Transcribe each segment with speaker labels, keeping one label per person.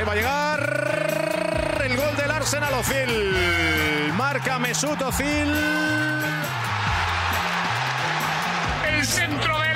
Speaker 1: Ahí va a llegar el gol del Arsenal Ozil. Marca Mesut Ozil. El centro del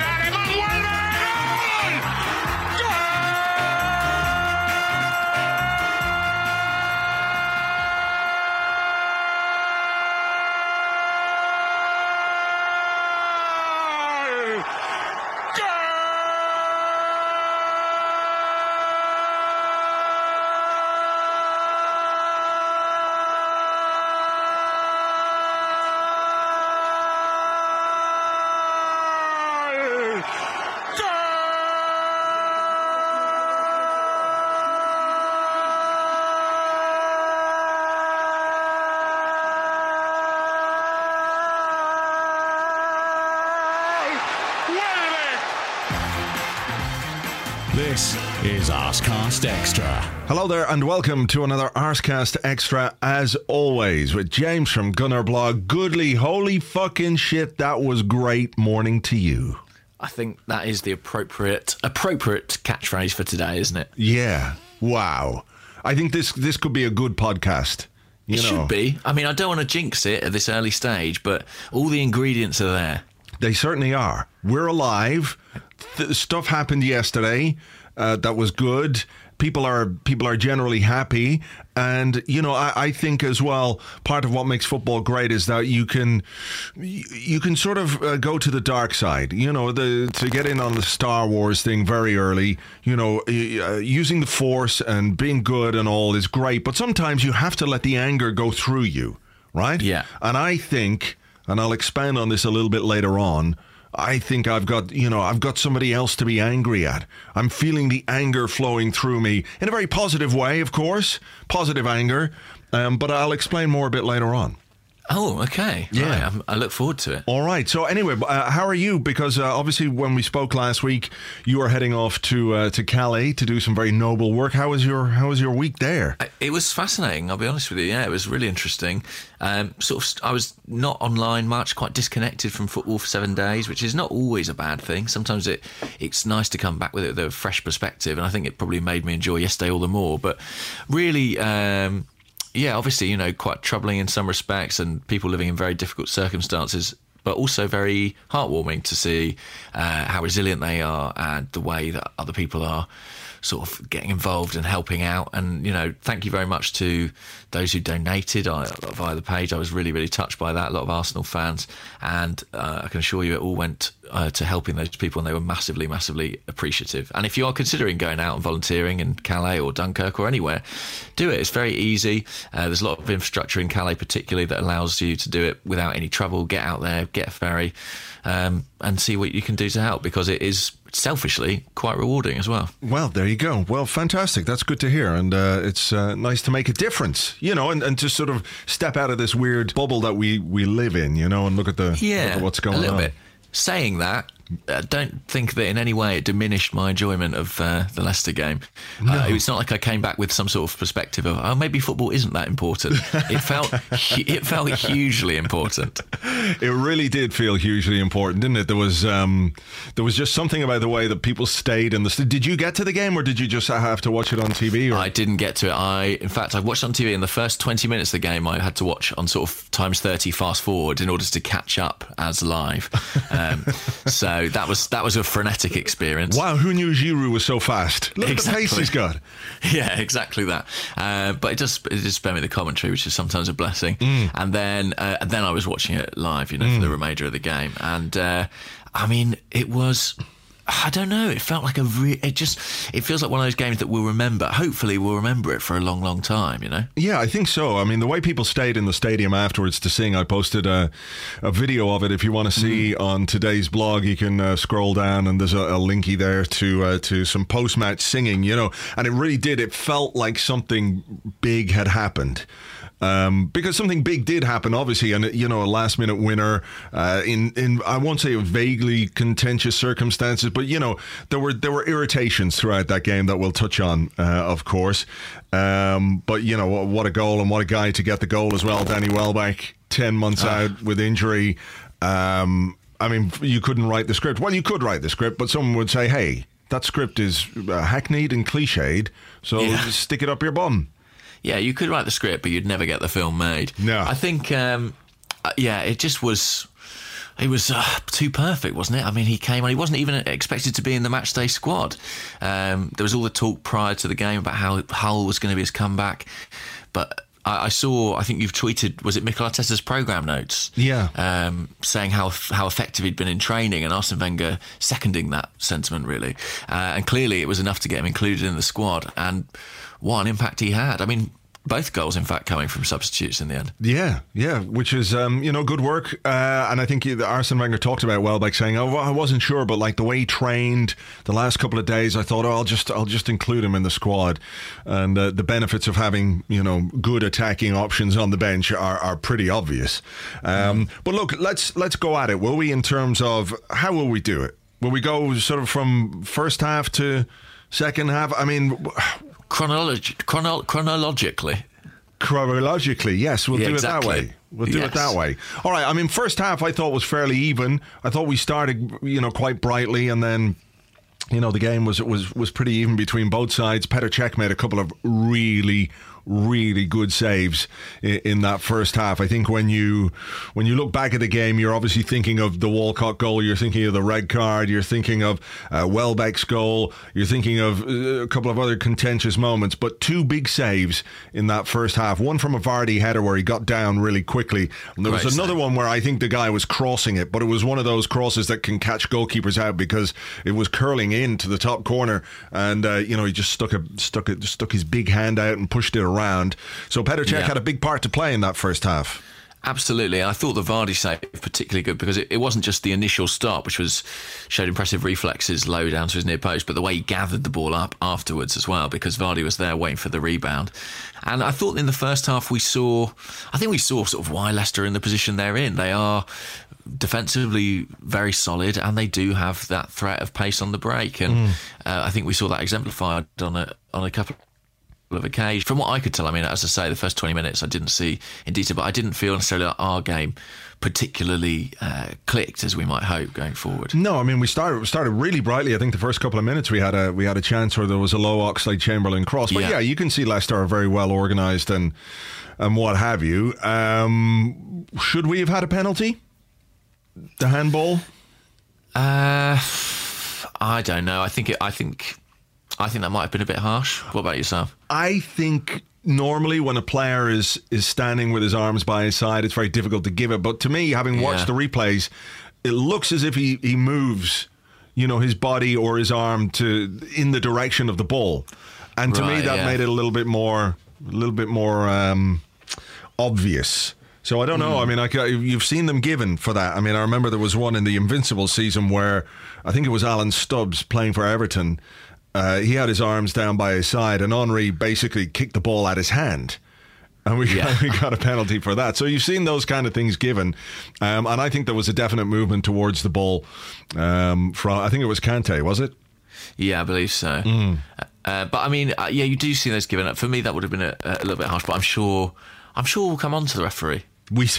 Speaker 2: Arscast Extra.
Speaker 3: Hello there, and welcome to another Arscast Extra, as always, with James from Gunnerblog. Goodly, holy fucking shit, that was great morning to you.
Speaker 4: I think that is the appropriate appropriate catchphrase for today, isn't it?
Speaker 3: Yeah, wow. I think this this could be a good podcast. You
Speaker 4: it
Speaker 3: know,
Speaker 4: should be. I mean, I don't want to jinx it at this early stage, but all the ingredients are there.
Speaker 3: They certainly are. We're alive. Th- stuff happened yesterday uh, that was good. People are people are generally happy, and you know I, I think as well. Part of what makes football great is that you can you, can sort of uh, go to the dark side. You know, the to get in on the Star Wars thing very early. You know, uh, using the Force and being good and all is great, but sometimes you have to let the anger go through you, right?
Speaker 4: Yeah.
Speaker 3: And I think, and I'll expand on this a little bit later on. I think I've got, you know, I've got somebody else to be angry at. I'm feeling the anger flowing through me in a very positive way, of course, positive anger. Um, but I'll explain more a bit later on.
Speaker 4: Oh, okay.
Speaker 3: Yeah.
Speaker 4: Right, I'm- I look forward to it.
Speaker 3: All right. So anyway, uh, how are you? Because uh, obviously, when we spoke last week, you were heading off to uh, to Calais to do some very noble work. How was your How was your week there?
Speaker 4: It was fascinating. I'll be honest with you. Yeah, it was really interesting. Um, sort of, I was not online much, quite disconnected from football for seven days, which is not always a bad thing. Sometimes it it's nice to come back with it with a fresh perspective, and I think it probably made me enjoy yesterday all the more. But really. Um, yeah, obviously, you know, quite troubling in some respects, and people living in very difficult circumstances, but also very heartwarming to see uh, how resilient they are and the way that other people are sort of getting involved and helping out. And, you know, thank you very much to those who donated via the page. I was really, really touched by that. A lot of Arsenal fans. And uh, I can assure you it all went uh, to helping those people, and they were massively, massively appreciative. And if you are considering going out and volunteering in Calais or Dunkirk or anywhere, do it. It's very easy. Uh, there's a lot of infrastructure in Calais, particularly, that allows you to do it without any trouble. Get out there, get a ferry, um, and see what you can do to help because it is selfishly quite rewarding as well.
Speaker 3: Well, there you go. Well, fantastic. That's good to hear. And uh, it's uh, nice to make a difference, you know, and, and to sort of step out of this weird bubble that we, we live in, you know, and look at the
Speaker 4: Yeah,
Speaker 3: look at what's going on.
Speaker 4: bit. Saying that, I don't think that in any way it diminished my enjoyment of uh, the Leicester game. Uh, it's not like I came back with some sort of perspective of, oh, maybe football isn't that important. It felt, it felt hugely important.
Speaker 3: It really did feel hugely important, didn't it? There was um, there was just something about the way that people stayed in the. St- did you get to the game, or did you just have to watch it on TV? Or?
Speaker 4: I didn't get to it. I, in fact, I watched on TV in the first 20 minutes of the game. I had to watch on sort of times 30 fast forward in order to catch up as live. Um, so that was that was a frenetic experience.
Speaker 3: wow, who knew Giroud was so fast? Look at the pace he's got.
Speaker 4: Yeah, exactly that. Uh, but it just it just spared me the commentary, which is sometimes a blessing.
Speaker 3: Mm.
Speaker 4: And then uh, and then I was watching it live, you know, for the remainder of the game. And uh, I mean, it was I don't know. It felt like a re- it just it feels like one of those games that we'll remember. Hopefully, we'll remember it for a long, long time. You know.
Speaker 3: Yeah, I think so. I mean, the way people stayed in the stadium afterwards to sing, I posted a, a video of it. If you want to see
Speaker 4: Mm.
Speaker 3: on today's blog, you can uh, scroll down and there's a, a linky there to uh, to some post match singing. You know, and it really did. It felt like something big had happened. Um, because something big did happen, obviously, and you know, a last-minute winner uh, in in I won't say vaguely contentious circumstances, but you know, there were there were irritations throughout that game that we'll touch on, uh, of course. Um, but you know, what, what a goal and what a guy to get the goal as well, Danny Welbeck, ten months out with injury. Um, I mean, you couldn't write the script. Well, you could write the script, but someone would say, "Hey, that script is uh, hackneyed and cliched, so
Speaker 4: Yeah.
Speaker 3: stick it up your bum."
Speaker 4: Yeah, you could write the script, but you'd never get the film made.
Speaker 3: No.
Speaker 4: I think, um, uh, yeah, it just was. It was uh, too perfect, wasn't it? I mean, he came on. He wasn't even expected to be in the matchday squad. Um, there was all the talk prior to the game about how Hull was going to be his comeback, but I, I saw. I think you've tweeted. Was it Mikel Arteta's program notes?
Speaker 3: Yeah.
Speaker 4: um, saying how how effective he'd been in training, and Arsene Wenger seconding that sentiment really. Uh, and clearly, it was enough to get him included in the squad. And what an impact he had! I mean, both goals, in fact, coming from substitutes in the end.
Speaker 3: Yeah, yeah, which is um, you know good work, uh, and I think the Arsene Wenger talked about Welbeck saying, "Oh, well, I wasn't sure, but like the way he trained the last couple of days, I thought, oh, I'll just I'll just include him in the squad." And uh, the benefits of having you know good attacking options on the bench are, are pretty obvious. Um, But look, let's let's go at it, will we? In terms of how will we do it? Will we go sort of from first half to second half? I mean.
Speaker 4: Chronolog- chrono- chronologically,
Speaker 3: Chronologically, yes, we'll
Speaker 4: Yeah,
Speaker 3: do
Speaker 4: exactly.
Speaker 3: it that way. We'll do it that way. All right. I mean, first half I thought was fairly even. I thought we started, you know, quite brightly, and then, you know, the game was was was pretty even between both sides. Petr Cech made a couple of really, really good saves in, in that first half. I think when you when you look back at the game, you're obviously thinking of the Walcott goal. You're thinking of the red card. You're thinking of uh, Welbeck's goal. You're thinking of uh, a couple of other contentious moments. But two big saves in that first half. One from a Vardy header where he got down really quickly. And there was another one where I think the guy was crossing it, but it was one of those crosses that can catch goalkeepers out because it was curling into the top corner, and uh, you know he just stuck a stuck it stuck his big hand out and pushed it around. So Petr
Speaker 4: Yeah.
Speaker 3: had a big part to play in that first half.
Speaker 4: Absolutely. I thought the Vardy save particularly good because it, it wasn't just the initial start, which was showed impressive reflexes low down to his near post, but the way he gathered the ball up afterwards as well, because Vardy was there waiting for the rebound. And I thought in the first half we saw, I think we saw sort of why Leicester in the position they're in. They are defensively very solid and they do have that threat of pace on the break. And uh, I think we saw that exemplified on a, on a couple of a cage. From what I could tell, I mean, as I say, the first 20 minutes I didn't see in detail, but I didn't feel necessarily that our game particularly uh, clicked as we might hope going forward.
Speaker 3: No, I mean we started we started really brightly. I think the first couple of minutes we had a we had a chance where there was a low Oxlade-Chamberlain cross. But yeah,
Speaker 4: Yeah.
Speaker 3: you can see Leicester are very well organised and and what have you. Um, should we have had a penalty? The handball.
Speaker 4: Uh, I don't know. I think it, I think I think that might have been a bit harsh. What about yourself?
Speaker 3: I think normally when a player is is standing with his arms by his side, it's very difficult to give it. But to me, having watched
Speaker 4: Yeah.
Speaker 3: the replays, it looks as if he he moves, you know, his body or his arm to in the direction of the ball, and to me that
Speaker 4: yeah.
Speaker 3: made it a little bit more a little bit more um, obvious. So I don't know. I mean, I, you've seen them given for that. I mean, I remember there was one in the Invincible season where I think it was Alan Stubbs playing for Everton. Uh, he had his arms down by his side, and Henri basically kicked the ball at his hand. And we,
Speaker 4: Yeah.
Speaker 3: got, we got a penalty for that. So you've seen those kind of things given. Um, and I think there was a definite movement towards the ball um, from, I think it was Kante, was it?
Speaker 4: Yeah, I believe so. Uh, but I mean, uh, yeah, you do see those given up. For me, that would have been a, a little bit harsh. But I'm sure, I'm sure we'll come on to the referee.
Speaker 3: We,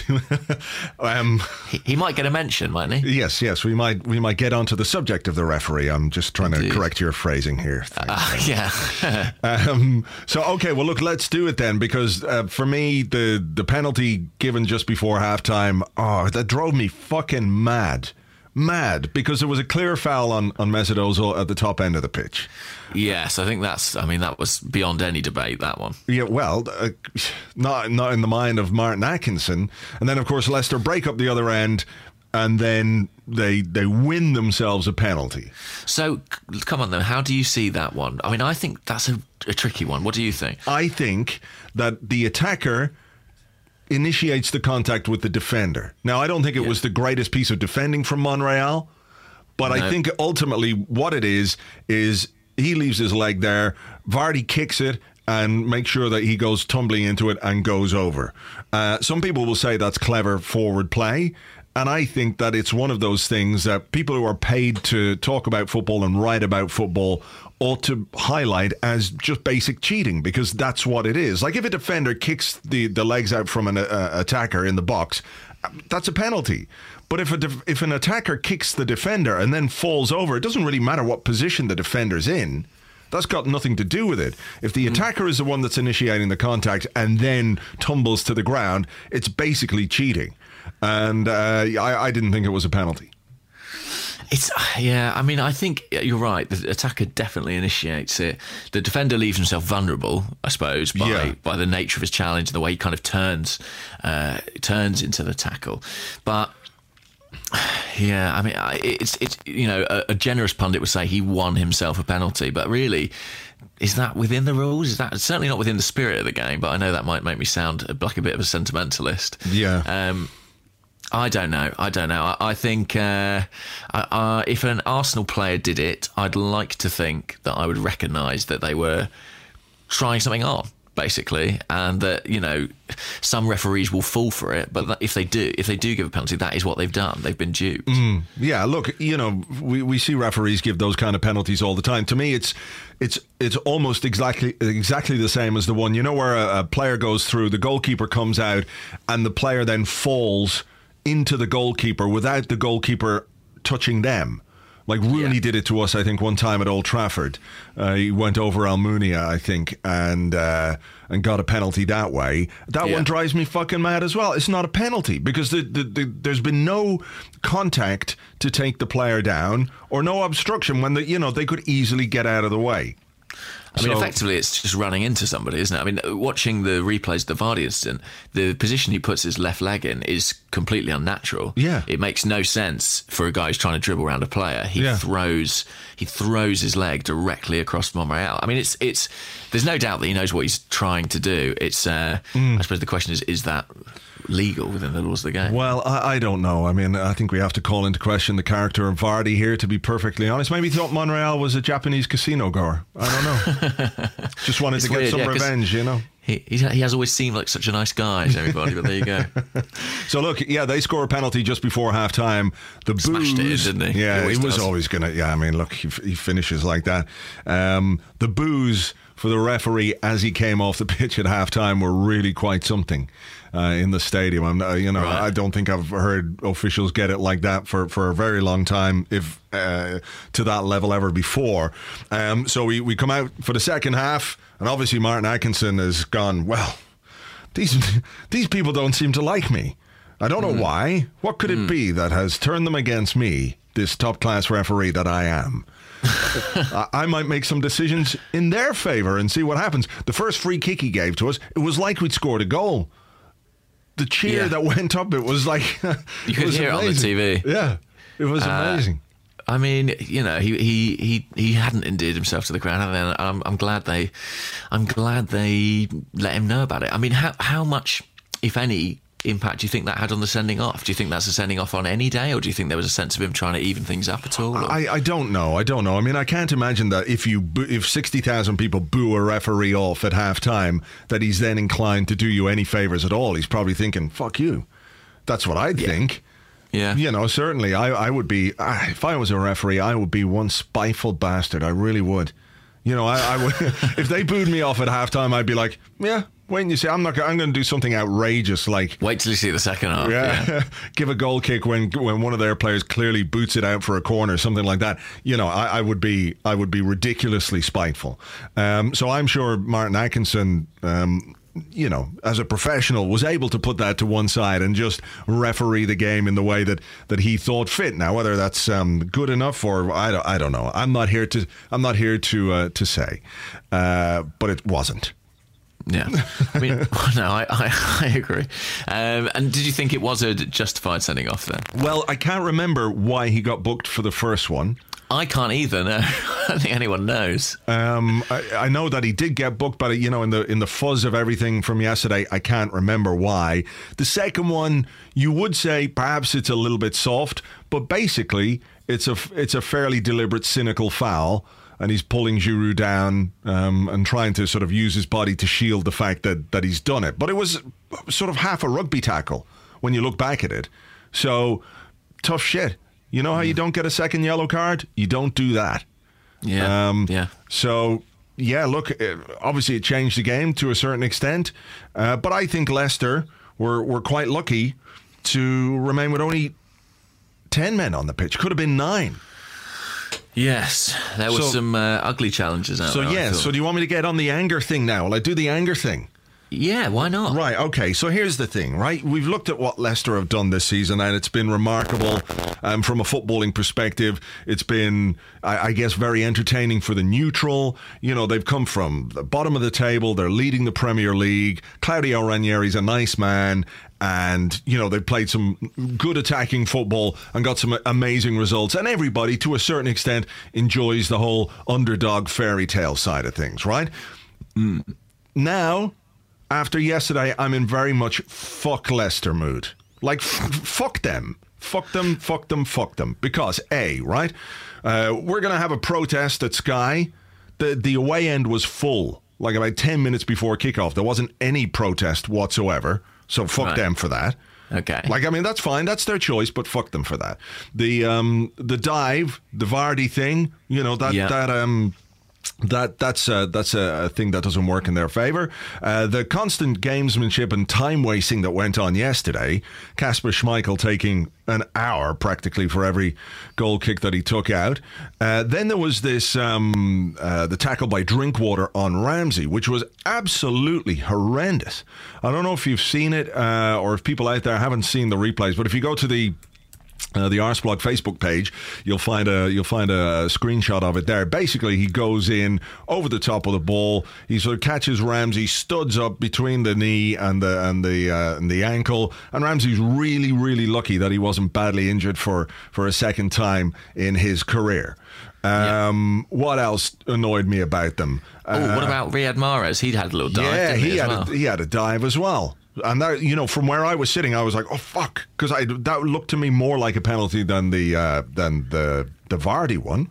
Speaker 3: um,
Speaker 4: He, he might get a mention, mightn't he?
Speaker 3: yes, yes, we might we might get onto the subject of the referee. I'm just trying to correct your phrasing here.
Speaker 4: Uh, yeah.
Speaker 3: Um, so okay, well look, let's do it then because uh, for me the the penalty given just before halftime, oh, that drove me fucking mad, mad because there was a clear foul on on Mesut Ozil at the top end of the pitch.
Speaker 4: yes, I think that's. I mean, that was beyond any debate. That one.
Speaker 3: Yeah, well, uh, not not in the mind of Martin Atkinson, and then of course Leicester break up the other end. and then they they win themselves a penalty.
Speaker 4: So come on then, how do you see that one? I mean, I think that's a, a tricky one. What do you think?
Speaker 3: I think that the attacker initiates the contact with the defender. Now, I don't think it
Speaker 4: Yeah.
Speaker 3: was the greatest piece of defending from Monreal, but I think ultimately what it is is he leaves his leg there, Vardy kicks it. And makes sure that he goes tumbling into it and goes over. Uh, some people will say that's clever forward play. And I think that it's one of those things that people who are paid to talk about football and write about football ought to highlight as just basic cheating because that's what it is. Like if a defender kicks the, the legs out from an uh, attacker in the box, that's a penalty. But if a def- if an attacker kicks the defender and then falls over, it doesn't really matter what position the defender's in. That's got nothing to do with it. If the attacker is the one that's initiating the contact and then tumbles to the ground, it's basically cheating. And uh, I, I didn't think it was a penalty.
Speaker 4: It's yeah. I mean, I think you're right. The attacker definitely initiates it. The defender leaves himself vulnerable, I suppose, by
Speaker 3: Yeah.
Speaker 4: by the nature of his challenge and the way he kind of turns uh, turns into the tackle. But yeah, I mean, it's it's you know a, a generous pundit would say he won himself a penalty, but really. Is that within the rules? Is that certainly not within the spirit of the game? But I know that might make me sound like a bit of a sentimentalist.
Speaker 3: Yeah.
Speaker 4: Um, I don't know. I don't know. I, I think uh, uh, if an Arsenal player did it, I'd like to think that I would recognise that they were trying something on, basically, and that you know some referees will fall for it. But if they do, if they do give a penalty, that is what they've done. They've been duped.
Speaker 3: Yeah, look, you know, we, we see referees give those kind of penalties all the time. To me, it's it's it's almost exactly exactly the same as the one you know where a, a player goes through, the goalkeeper comes out, and the player then falls into the goalkeeper without the goalkeeper touching them. Like Rooney
Speaker 4: Yeah.
Speaker 3: did it to us, I think, one time at Old Trafford. Uh, he went over Almunia, I think, and uh, and got a penalty that way. That
Speaker 4: Yeah.
Speaker 3: one drives me fucking mad as well. It's not a penalty because the, the, the, there's been no contact to take the player down or no obstruction when the, you know they could easily get out of the way.
Speaker 4: I mean,
Speaker 3: So-
Speaker 4: effectively, it's just running into somebody, isn't it? I mean, watching the replays of the Vardy incident, the position he puts his left leg in is completely unnatural.
Speaker 3: Yeah.
Speaker 4: it makes no sense for a guy who's trying to dribble around a player. He
Speaker 3: Yeah.
Speaker 4: throws he throws his leg directly across Monreal. I mean, it's it's there's no doubt that he knows what he's trying to do. It's uh,
Speaker 3: Mm.
Speaker 4: I suppose the question is, is that legal within the laws of the game?
Speaker 3: Well, I, I don't know. I mean, I think we have to call into question the character of Vardy here, to be perfectly honest. Maybe he thought Monreal was a Japanese casino goer. I don't know. Just wanted
Speaker 4: It's
Speaker 3: to get
Speaker 4: weird,
Speaker 3: some
Speaker 4: yeah,
Speaker 3: revenge, you know.
Speaker 4: He, he has always seemed like such a nice guy to everybody, but there you go.
Speaker 3: So look, yeah, they score a penalty just before half time. The
Speaker 4: Smashed it
Speaker 3: booze,
Speaker 4: didn't he? He
Speaker 3: Yeah,
Speaker 4: always
Speaker 3: he was
Speaker 4: does.
Speaker 3: always gonna. Yeah, I mean, look, he, he finishes like that. Um, the boos for the referee as he came off the pitch at half time were really quite something. Uh, in the stadium, I'm, uh, you know,
Speaker 4: Right.
Speaker 3: I don't think I've heard officials get it like that for, for a very long time, if uh, to that level ever before. Um, so we, we come out for the second half, and obviously Martin Atkinson has gone well these these people don't seem to like me. I don't know why. What could it be that has turned them against me, this top class referee that I am? I might make some decisions in their favor and see what happens. The first free kick he gave to us, it was like we'd scored a goal. The cheer
Speaker 4: Yeah.
Speaker 3: that went up, it was like
Speaker 4: You could hear it on the TV.
Speaker 3: Yeah, it was uh, amazing.
Speaker 4: I mean, you know, he he he, he hadn't endeared himself to the crowd, and then I'm I'm glad they, I'm glad they let him know about it. I mean, how how much, if any, impact do you think that had on the sending off? Do you think that's a sending off on any day, or do you think there was a sense of him trying to even things up at all?
Speaker 3: I, I don't know. I don't know. I mean, I can't imagine that if you if sixty thousand people boo a referee off at halftime, that he's then inclined to do you any favors at all. He's probably thinking, "Fuck you." That's what I'd think.
Speaker 4: yeah,
Speaker 3: You know, certainly, I, I would be. ah, If I was a referee, I would be one spiteful bastard. I really would. You know, I, I would. if they booed me off at halftime, I'd be like, "Yeah, and you say I'm not. gonna- I'm going to do something outrageous like."
Speaker 4: Wait till you see the second half.
Speaker 3: Yeah, give a goal kick when when one of their players clearly boots it out for a corner, something like that. You know, I, I would be I would be ridiculously spiteful. Um, so I'm sure Martin Atkinson. Um, you know, as a professional, was able to put that to one side and just referee the game in the way that, that he thought fit. Now, whether that's um, good enough or I don't, I don't know. I'm not here to I'm not here to uh, to say, uh, but it wasn't.
Speaker 4: Yeah, I mean, no, I, I, I agree. Um, and did you think it was a justified sending off then?
Speaker 3: Well, I can't remember why he got booked for the first one.
Speaker 4: I can't either. No, I don't think anyone knows.
Speaker 3: Um, I, I know that he did get booked, but you know, in the in the fuzz of everything from yesterday, I can't remember why. The second one, you would say perhaps it's a little bit soft, but basically, it's a it's a fairly deliberate, cynical foul, and he's pulling Giroud down um, and trying to sort of use his body to shield the fact that that he's done it. But it was sort of half a rugby tackle when you look back at it. So tough shit. You know how you don't get a second yellow card? You don't do that.
Speaker 4: Yeah,
Speaker 3: Um,
Speaker 4: yeah.
Speaker 3: So, yeah, look, uh, obviously it changed the game to a certain extent, uh, but I think Leicester were, were quite lucky to remain with only 10 men on the pitch. Could have been nine.
Speaker 4: Yes, there were
Speaker 3: So-
Speaker 4: some uh, ugly challenges out
Speaker 3: So,
Speaker 4: there. I
Speaker 3: yeah, so do you want me to get on the anger thing now? Will I do the anger thing?
Speaker 4: Yeah, why not?
Speaker 3: Right, okay. So here's the thing, right? We've looked at what Leicester have done this season, and it's been remarkable um, from a footballing perspective. It's been, I, I guess, very entertaining for the neutral. You know, they've come from the bottom of the table, they're leading the Premier League. Claudio Ranieri's a nice man. And, you know, they've played some good attacking football and got some amazing results. And everybody, to a certain extent, enjoys the whole underdog fairy tale side of things, right? now, after yesterday, I'm in very much fuck Leicester mood. Like, f- fuck them. Fuck them, fuck them, fuck them. Because, A, right? Uh, we're going to have a protest at Sky. The, the away end was full, like about 10 minutes before kickoff. There wasn't any protest whatsoever. So, fuck
Speaker 4: Right.
Speaker 3: them for that.
Speaker 4: Okay.
Speaker 3: Like I mean, that's fine. That's their choice, but fuck them for that. The um the dive, the Vardy thing, you know that
Speaker 4: Yeah.
Speaker 3: that um. That that's a, that's a, thing that doesn't work in their favour. Uh, the constant gamesmanship and time wasting that went on yesterday. Kasper Schmeichel taking an hour practically for every goal kick that he took out. Uh, then there was this um, uh, the tackle by Drinkwater on Ramsey, which was absolutely horrendous. I don't know if you've seen it uh, or if people out there haven't seen the replays, but if you go to the uh, the Arseblog Facebook page, you'll find a you'll find a screenshot of it there. Basically, he goes in over the top of the ball. He sort of catches Ramsey, studs up between the knee and the and the uh, and the ankle. And Ramsey's really really lucky that he wasn't badly injured for for a second time in his career. Um, What else annoyed me about them?
Speaker 4: oh, what about Riyad Mahrez? He'd had a little dive.
Speaker 3: Uh, Yeah, he
Speaker 4: he,
Speaker 3: had
Speaker 4: well?
Speaker 3: a, he had a dive as well. And that, you know, from where I was sitting, I was like, "Oh fuck," because I that looked to me more like a penalty than the uh, than the the Vardy one.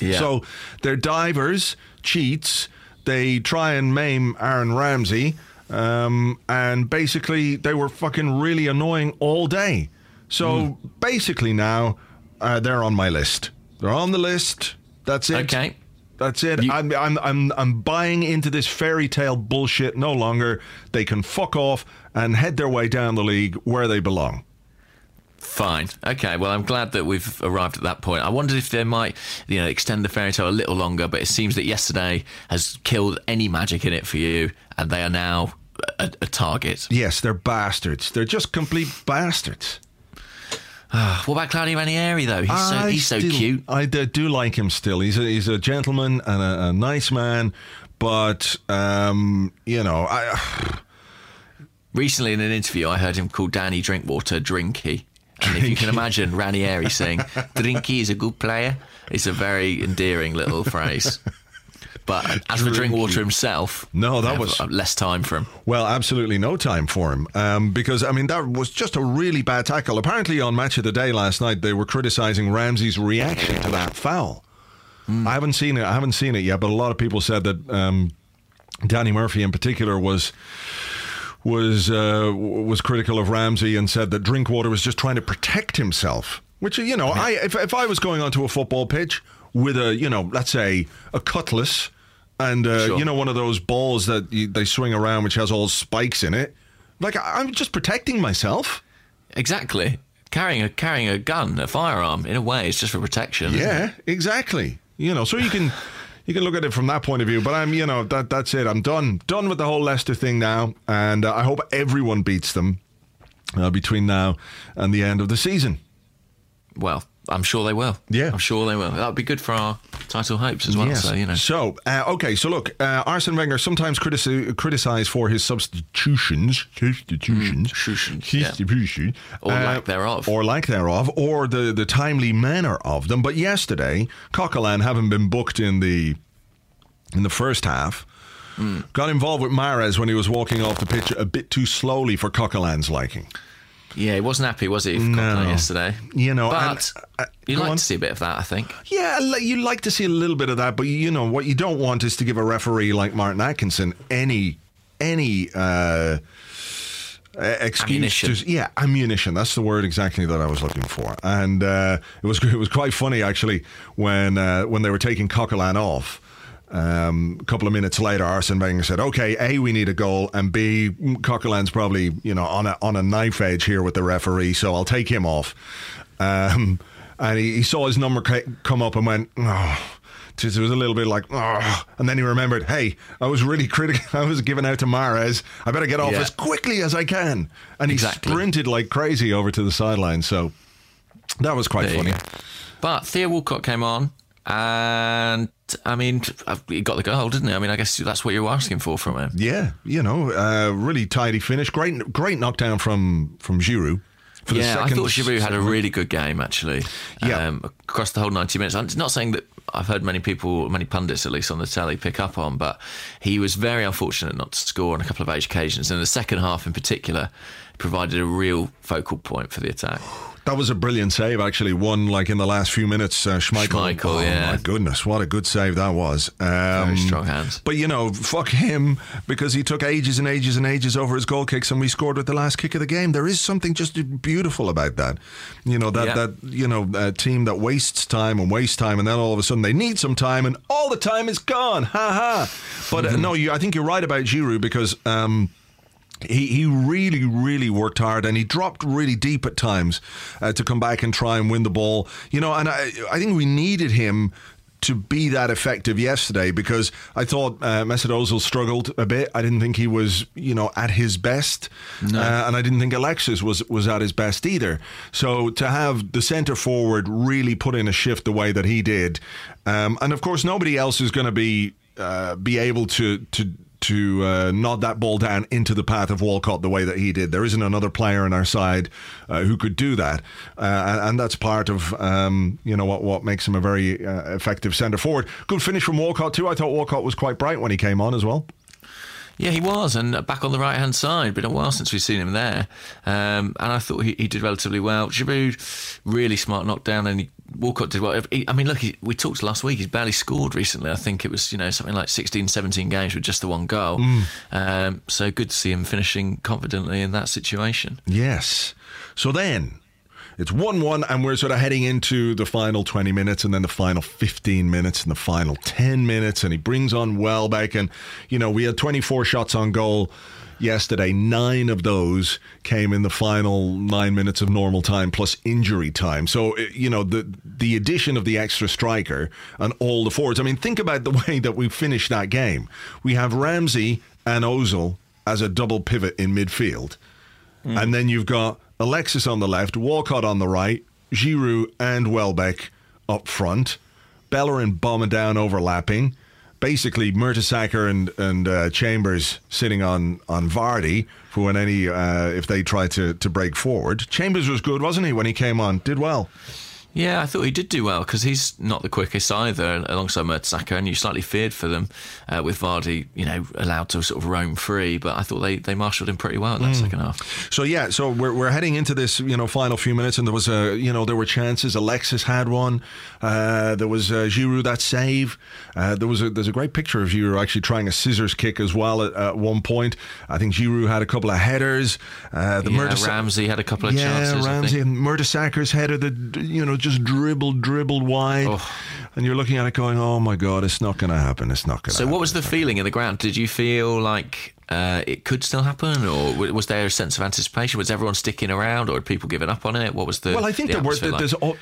Speaker 4: Yeah.
Speaker 3: So they're divers, cheats. They try and maim Aaron Ramsey, um, and basically they were fucking really annoying all day. So
Speaker 4: Hmm.
Speaker 3: basically now uh, they're on my list. They're on the list. That's it.
Speaker 4: Okay.
Speaker 3: That's it.
Speaker 4: You-
Speaker 3: I'm, I'm, I'm, I'm buying into this fairy tale bullshit no longer. They can fuck off and head their way down the league where they belong.
Speaker 4: Fine. Okay. Well, I'm glad that we've arrived at that point. I wondered if they might, you know, extend the fairy tale a little longer, but it seems that yesterday has killed any magic in it for you, and they are now a, a target.
Speaker 3: Yes, they're bastards. They're just complete bastards.
Speaker 4: What about Claudio Ranieri though? He's so he's so
Speaker 3: still-
Speaker 4: cute.
Speaker 3: I do like him still. He's a, he's a gentleman and a, a nice man, but um, you know, I,
Speaker 4: Recently, in an interview, I heard him call Danny Drinkwater Drinky. And if you can imagine Ranieri saying, Drinky is a good player, it's a very endearing little phrase. But as for Drinkwater himself,
Speaker 3: No, that was-
Speaker 4: uh, less time for him.
Speaker 3: Well, absolutely no time for him um, because I mean that was just a really bad tackle. Apparently, on Match of the Day last night, they were criticizing Ramsey's reaction to that foul. I haven't seen it. I haven't seen it yet, but a lot of people said that um, Danny Murphy, in particular, was was uh, was critical of Ramsey and said that Drinkwater was just trying to protect himself. Which you know, I if, if I was going onto a football pitch with a you know, let's say a cutlass and uh,
Speaker 4: Sure.
Speaker 3: you know one of those balls that you, they swing around, which has all spikes in it, like I'm just protecting myself.
Speaker 4: Exactly. Carrying a carrying a gun, a firearm, in a way, it's just for protection.
Speaker 3: Yeah, exactly. You know, so you can you can look at it from that point of view. But I'm, you know, that that's it. I'm done done with the whole Leicester thing now, and uh, I hope everyone beats them uh, between now and the end of the season.
Speaker 4: Well, I'm sure they will.
Speaker 3: Yeah.
Speaker 4: I'm sure they will. That would be good for our title hopes as well.
Speaker 3: Yes.
Speaker 4: So you know.
Speaker 3: So, uh, okay. So, look, uh, Arsene Wenger sometimes critici- criticized for his substitutions, substitutions,
Speaker 4: substitutions, yeah. Or lack thereof.
Speaker 3: or lack thereof, or the the timely manner of them. But yesterday, Coquelin, having been booked in the in the first half.
Speaker 4: Hmm.
Speaker 3: Got involved with Mahrez when he was walking off the pitch a bit too slowly for Coquelin's liking.
Speaker 4: Yeah, he wasn't happy, was he? For
Speaker 3: No.
Speaker 4: Yesterday.
Speaker 3: You know,
Speaker 4: but
Speaker 3: and, uh,
Speaker 4: you'd like
Speaker 3: on.
Speaker 4: to see a bit of that, I think.
Speaker 3: Yeah, you like to see a little bit of that, but you know what you don't want is to give a referee like Martin Atkinson any any uh, uh, excuse.
Speaker 4: Ammunition.
Speaker 3: To, yeah, ammunition. That's the word exactly that I was looking for, and uh, it was it was quite funny actually when uh, when they were taking Coquelin off. Um, a couple of minutes later, Arsene Wenger said, "Okay, a we need a goal, and b Coquelin's probably you know on a on a knife edge here with the referee, so I'll take him off." Um, and he, he saw his number ca- come up and went, "Oh." It was a little bit like, oh, and then he remembered, hey, I was really critical. I was giving out to Mahrez. I better get off
Speaker 4: Yeah.
Speaker 3: as quickly as I can. And he
Speaker 4: Exactly.
Speaker 3: sprinted like crazy over to the sideline. So that was quite
Speaker 4: There
Speaker 3: funny.
Speaker 4: But Theo Walcott came on, and I mean, he got the goal, didn't he? I mean, I guess that's what you were asking for from him.
Speaker 3: Yeah, you know, uh, really tidy finish. Great, great knockdown from from Giroud. For the
Speaker 4: yeah, I thought Giroud had a really good game actually.
Speaker 3: Yeah.
Speaker 4: um, across the whole ninety minutes. I'm not saying that I've heard many people, many pundits at least on the telly, pick up on, but he was very unfortunate not to score on a couple of occasions. And the second half, in particular, provided a real focal point for the attack.
Speaker 3: That was a brilliant save, actually. One like in the last few minutes. Uh, Schmeichel.
Speaker 4: Schmeichel,
Speaker 3: oh,
Speaker 4: yeah.
Speaker 3: My goodness, what a good save that was. Um,
Speaker 4: Very strong hands.
Speaker 3: But you know, fuck him because he took ages and ages and ages over his goal kicks, and we scored with the last kick of the game. There is something just beautiful about that. You know that
Speaker 4: Yeah.
Speaker 3: that you know a team that wastes time and wastes time, and then all of a sudden they need some time, and all the time is gone. Ha ha. But
Speaker 4: Mm-hmm.
Speaker 3: uh, no, you, I think you're right about Giroud because. Um, he, he really, really worked hard and he dropped really deep at times uh, to come back and try and win the ball. You know, and I, I think we needed him to be that effective yesterday because I thought uh, Mesut Ozil struggled a bit. I didn't think he was, you know, at his best, uh, and I didn't think Alexis was was at his best either. So to have the centre forward really put in a shift the way that he did, um, and of course nobody else is going to be uh, be able to to to uh, nod that ball down into the path of Walcott the way that he did. There isn't another player on our side uh, who could do that, uh, and, that's part of um, you know what what makes him a very uh, effective centre forward. Good finish from Walcott too. I thought Walcott was quite bright when he came on as well.
Speaker 4: Yeah, he was, and back on the right hand side. Been a while since we've seen him there, um, and I thought he, he did relatively well. Giroud, really smart knockdown, and he, Walcott did well. He, I mean, look, he, we talked last week. He's barely scored recently. I think it was you know something like 16, 17 games with just the one goal.
Speaker 3: Mm.
Speaker 4: Um, so good to see him finishing confidently in that situation.
Speaker 3: Yes. So then. It's 1 1, and we're sort of heading into the final 20 minutes, and then the final 15 minutes, and the final 10 minutes. And he brings on Welbeck. And, you know, we had 24 shots on goal yesterday. Nine of those came in the final nine minutes of normal time plus injury time. So, uh, you know, the, the addition of the extra striker and all the forwards. I mean, think about the way that we finished that game. We have Ramsey and Ozil as a double pivot in midfield. And then you've got Alexis on the left, Walcott on the right, Giroud and Welbeck up front, Bellerin bombing down overlapping. Basically, Mertesacker and and uh, Chambers sitting on on Vardy for when any uh, if they try to to break forward. Chambers was good, wasn't he, when he came on? Did well.
Speaker 4: Yeah, I thought he did do well because he's not the quickest either, alongside Mertesacker, and you slightly feared for them uh, with Vardy, you know, allowed to sort of roam free. But I thought they, they marshalled him pretty well in that second half.
Speaker 3: So yeah, so we're, we're heading into this, you know, final few minutes, and there was a, you know, there were chances. Alexis had one. Uh, there was uh, Giroud that save. Uh, there was a there's a great picture of Giroud actually trying a scissors kick as well at, at one point. I think Giroud had a couple of headers. Uh, the
Speaker 4: Yeah,
Speaker 3: Mertes-
Speaker 4: Ramsey had a couple of
Speaker 3: yeah,
Speaker 4: chances. I
Speaker 3: Ramsey and Mertesacker's header The you know just dribbled, dribbled wide,
Speaker 4: Oh.
Speaker 3: and you're looking at it going, "Oh my God, it's not going to happen. It's not going to."
Speaker 4: So, what was the feeling in the ground? Did you feel like uh, it could still happen, or was there a sense of anticipation? Was everyone sticking around, or had people given up on it? What was the?
Speaker 3: Well, I think
Speaker 4: the
Speaker 3: there were.
Speaker 4: like?
Speaker 3: There's. al-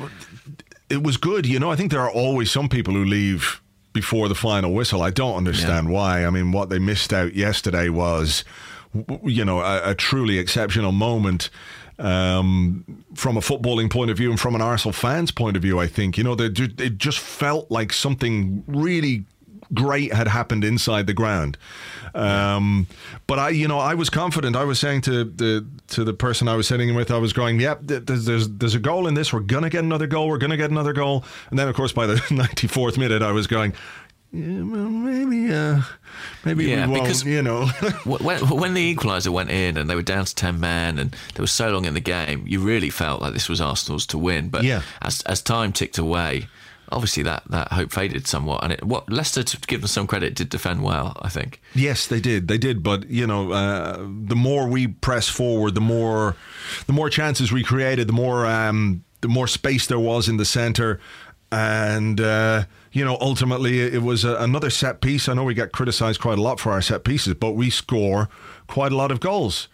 Speaker 3: It was good, you know. I think there are always some people who leave before the final whistle. I don't understand why. I mean, what they missed out yesterday was, you know, a, a truly exceptional moment. Um, from a footballing point of view and from an Arsenal fans' point of view. I think you know they it just felt like something really great had happened inside the ground. Um, but I, you know, I was confident. I was saying to the to the person I was sitting with, I was going, "Yep, th- there's there's, there's a goal in this. We're gonna get another goal. We're gonna get another goal." And then, of course, by the 94th minute, I was going. Yeah, well, maybe, uh, maybe
Speaker 4: Yeah,
Speaker 3: we won't.
Speaker 4: because-
Speaker 3: you know,
Speaker 4: when, when the equaliser went in and they were down to 10 men and there was so long in the game, you really felt like this was Arsenal's to win. But
Speaker 3: Yeah.
Speaker 4: as, as time ticked away, obviously that, that hope faded somewhat. And it, what Leicester, to give them some credit, did defend well, I think.
Speaker 3: Yes, they did. They did. But you know, uh, the more we press forward, the more, the more chances we created, the more, um, the more space there was in the centre, and uh, you know, ultimately it was a, another set piece. I know we get criticised quite a lot for our set pieces, but we score quite a lot of goals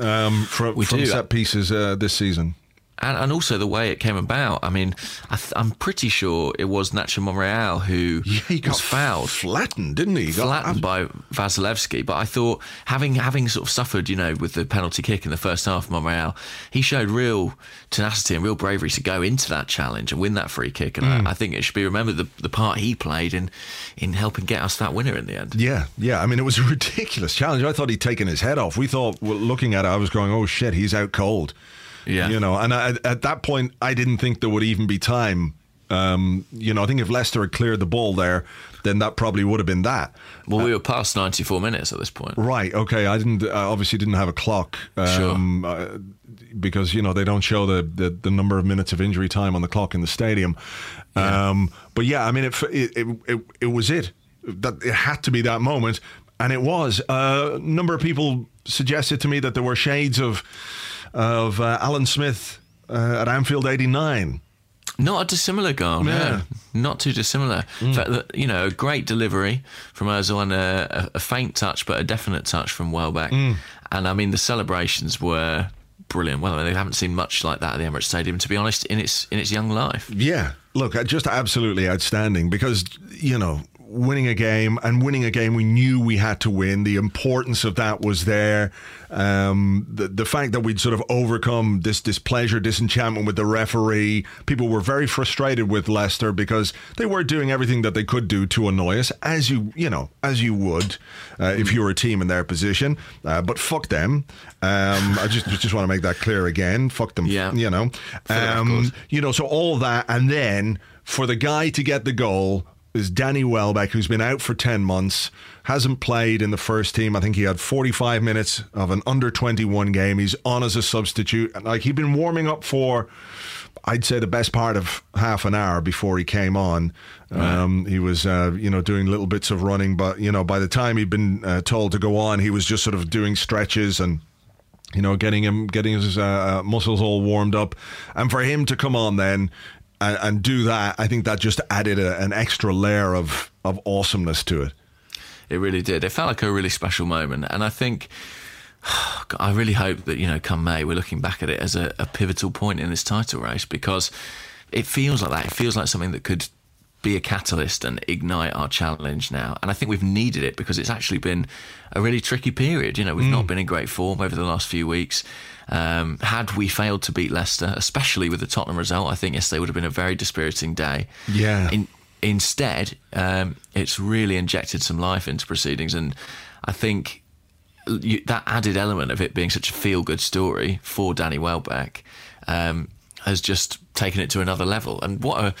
Speaker 3: um, from, from set pieces uh, this season.
Speaker 4: And, and also the way it came about. I mean, I th- I'm pretty sure it was Nacho Monreal who
Speaker 3: Yeah, he got
Speaker 4: was fouled.
Speaker 3: flattened, didn't he? He got
Speaker 4: flattened by Wasilewski. But I thought having having sort of suffered, you know, with the penalty kick in the first half, Monreal, he showed real tenacity and real bravery to go into that challenge and win that free kick. And I, mm. I think it should be remembered the, the part he played in in helping get us that winner in the end.
Speaker 3: Yeah, yeah. I mean, it was a ridiculous challenge. I thought he'd taken his head off. We thought, well, looking at it, I was going, "Oh shit, he's out cold."
Speaker 4: Yeah.
Speaker 3: you know. And I, at that point, I didn't think there would even be time. Um, you know, I think if Leicester had cleared the ball there, then that probably would have been that.
Speaker 4: Well, we were past 94 minutes at this point.
Speaker 3: Right. Okay. I didn't. I obviously didn't have a clock. Um, uh, because you know they don't show the, the, the number of minutes of injury time on the clock in the stadium. Um, but yeah, I mean, it, it it it it was it. That it had to be that moment, and it was. Uh, a number of people suggested to me that there were shades of of uh, Alan Smith uh, at Anfield '89.
Speaker 4: Not a dissimilar goal, no.
Speaker 3: Yeah.
Speaker 4: Not too dissimilar. In fact, that- you know, a great delivery from Ozil and a, a, a faint touch, but a definite touch from Welbeck. And I mean, the celebrations were brilliant. Well, they haven't seen much like that at the Emirates Stadium, to be honest, in its in its young life.
Speaker 3: Yeah, look, uh, just absolutely outstanding because you know winning a game and winning a game we knew we had to win. The importance of that was there. Um, the the fact that we'd sort of overcome this displeasure, disenchantment with the referee. People were very frustrated with Leicester because they were doing everything that they could do to annoy us, as you you know as you would uh, if you were a team in their position. Uh, but fuck them. Um, I just just want to make that clear again. Fuck them.
Speaker 4: Yeah.
Speaker 3: You know. Um, you know, so all that, and then for the guy to get the goal is Danny Welbeck, who's been out for 10 months, hasn't played in the first team. I think he had 45 minutes of an under 21 game. He's on as a substitute. And like he'd been warming up for. I'd say the best part of half an hour before he came on. Um, he was, uh, you know, doing little bits of running, but you know, by the time he'd been uh, told to go on, he was just sort of doing stretches and you know, getting him, getting his uh, muscles all warmed up, and for him to come on then and, and do that, I think that just added a, an extra layer of of awesomeness to it.
Speaker 4: It really did. It felt like a really special moment, and I think. I really hope that you know, come May, we're looking back at it as a, a pivotal point in this title race because it feels like that. It feels like something that could be a catalyst and ignite our challenge now. And I think we've needed it because it's actually been a really tricky period. You know, we've mm. not been in great form over the last few weeks. Um, had we failed to beat Leicester, especially with the Tottenham result, I think yesterday would have been a very dispiriting day.
Speaker 3: Yeah.
Speaker 4: In, instead, um, it's really injected some life into proceedings, and I think you, that added element of it being such a feel-good story for Danny Welbeck um, has just taken it to another level. And what a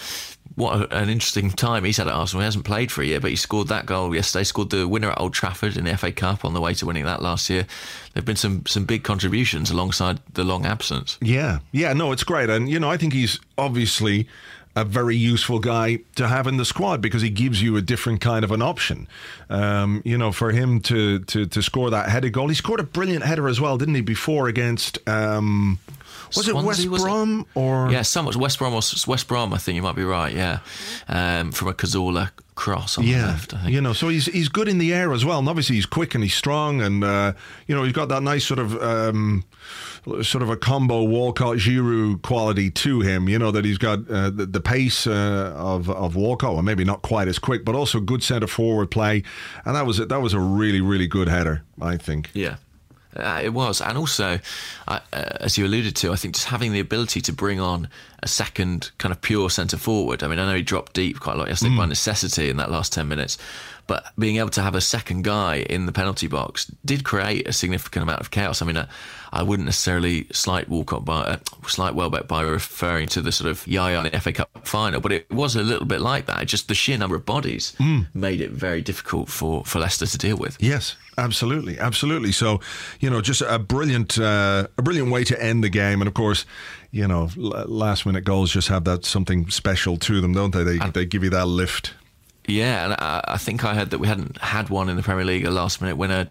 Speaker 4: what an interesting time he's had at Arsenal. He hasn't played for a year, but he scored that goal yesterday. Scored the winner at Old Trafford in the FA Cup on the way to winning that last year. There've been some some big contributions alongside the long absence.
Speaker 3: Yeah, yeah, no, it's great, and you know, I think he's obviously a very useful guy to have in the squad because he gives you a different kind of an option. Um, you know, for him to, to to score that headed goal, he scored a brilliant header as well, didn't he? Before against. Um, was it West
Speaker 4: was it?
Speaker 3: Brom or
Speaker 4: Yeah, somewhat West Brom or West Brom. I think you might be right. Yeah, um, from a Cazorla cross on the left. I think.
Speaker 3: you know, so he's he's good in the air as well, and obviously he's quick and he's strong, and uh, you know he's got that nice sort of um, sort of a combo Walcott Giroud quality to him. You know that he's got uh, the, the pace uh, of of Walcott, well maybe not quite as quick, but also good centre forward play, and that was a, that was a really really good header, I think.
Speaker 4: Yeah. Uh, it was, and also, uh, as you alluded to, I think just having the ability to bring on a second kind of pure centre forward. I mean, I know he dropped deep quite a lot yesterday by necessity in that last ten minutes, but being able to have a second guy in the penalty box did create a significant amount of chaos. I mean, I, I wouldn't necessarily slight Walcott by uh, slight Welbeck by referring to the sort of Yaya in the FA Cup final, but it was a little bit like that. Just the sheer number of bodies made it very difficult for, for Leicester to deal with.
Speaker 3: Yes, absolutely, absolutely. So, you know, just a brilliant, uh, a brilliant way to end the game, and of course, you know, last minute goals just have that something special to them, don't they? They they give you that lift.
Speaker 4: Yeah, and I, I think I heard that we hadn't had one in the Premier League, a last minute winner,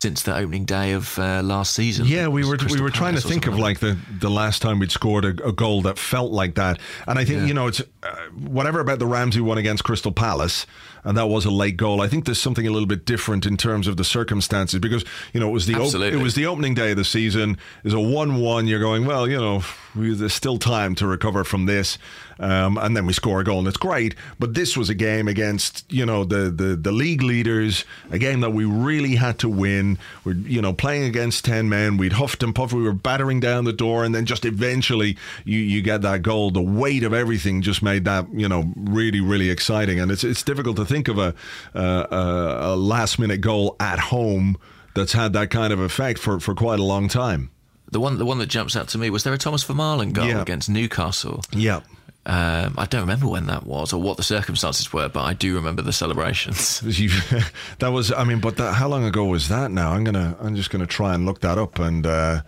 Speaker 4: since the opening day of uh, last season.
Speaker 3: Yeah, we were we
Speaker 4: Crystal
Speaker 3: were trying to think of like the, the last time we'd scored a, a goal that felt like that, and I think you know it's uh, whatever about the Ramsey one against Crystal Palace, and that was a late goal. I think there's something a little bit different in terms of the circumstances because you know it was the op- it was the opening day of the season. Is a one-one. You're going well, you know, there's still time to recover from this, um, and then we score a goal, and it's great. But this was a game against you know the the the league leaders, a game that we really had to win. We're you know playing against ten men. We'd huffed and puffed. We were battering down the door, and then just eventually you you get that goal. The weight of everything just made that you know really really exciting, and it's it's difficult to think of a uh, a, a last minute goal at home that's had that kind of effect for for quite a long time.
Speaker 4: The one, the one that jumps out to me was there a Thomas Vermaelen goal
Speaker 3: Yeah.
Speaker 4: against Newcastle.
Speaker 3: Yeah.
Speaker 4: Um, I don't remember when that was or what the circumstances were, but I do remember the celebrations.
Speaker 3: That was, I mean, but that, how long ago was that? Now I'm gonna, I'm just gonna try and look that up and uh,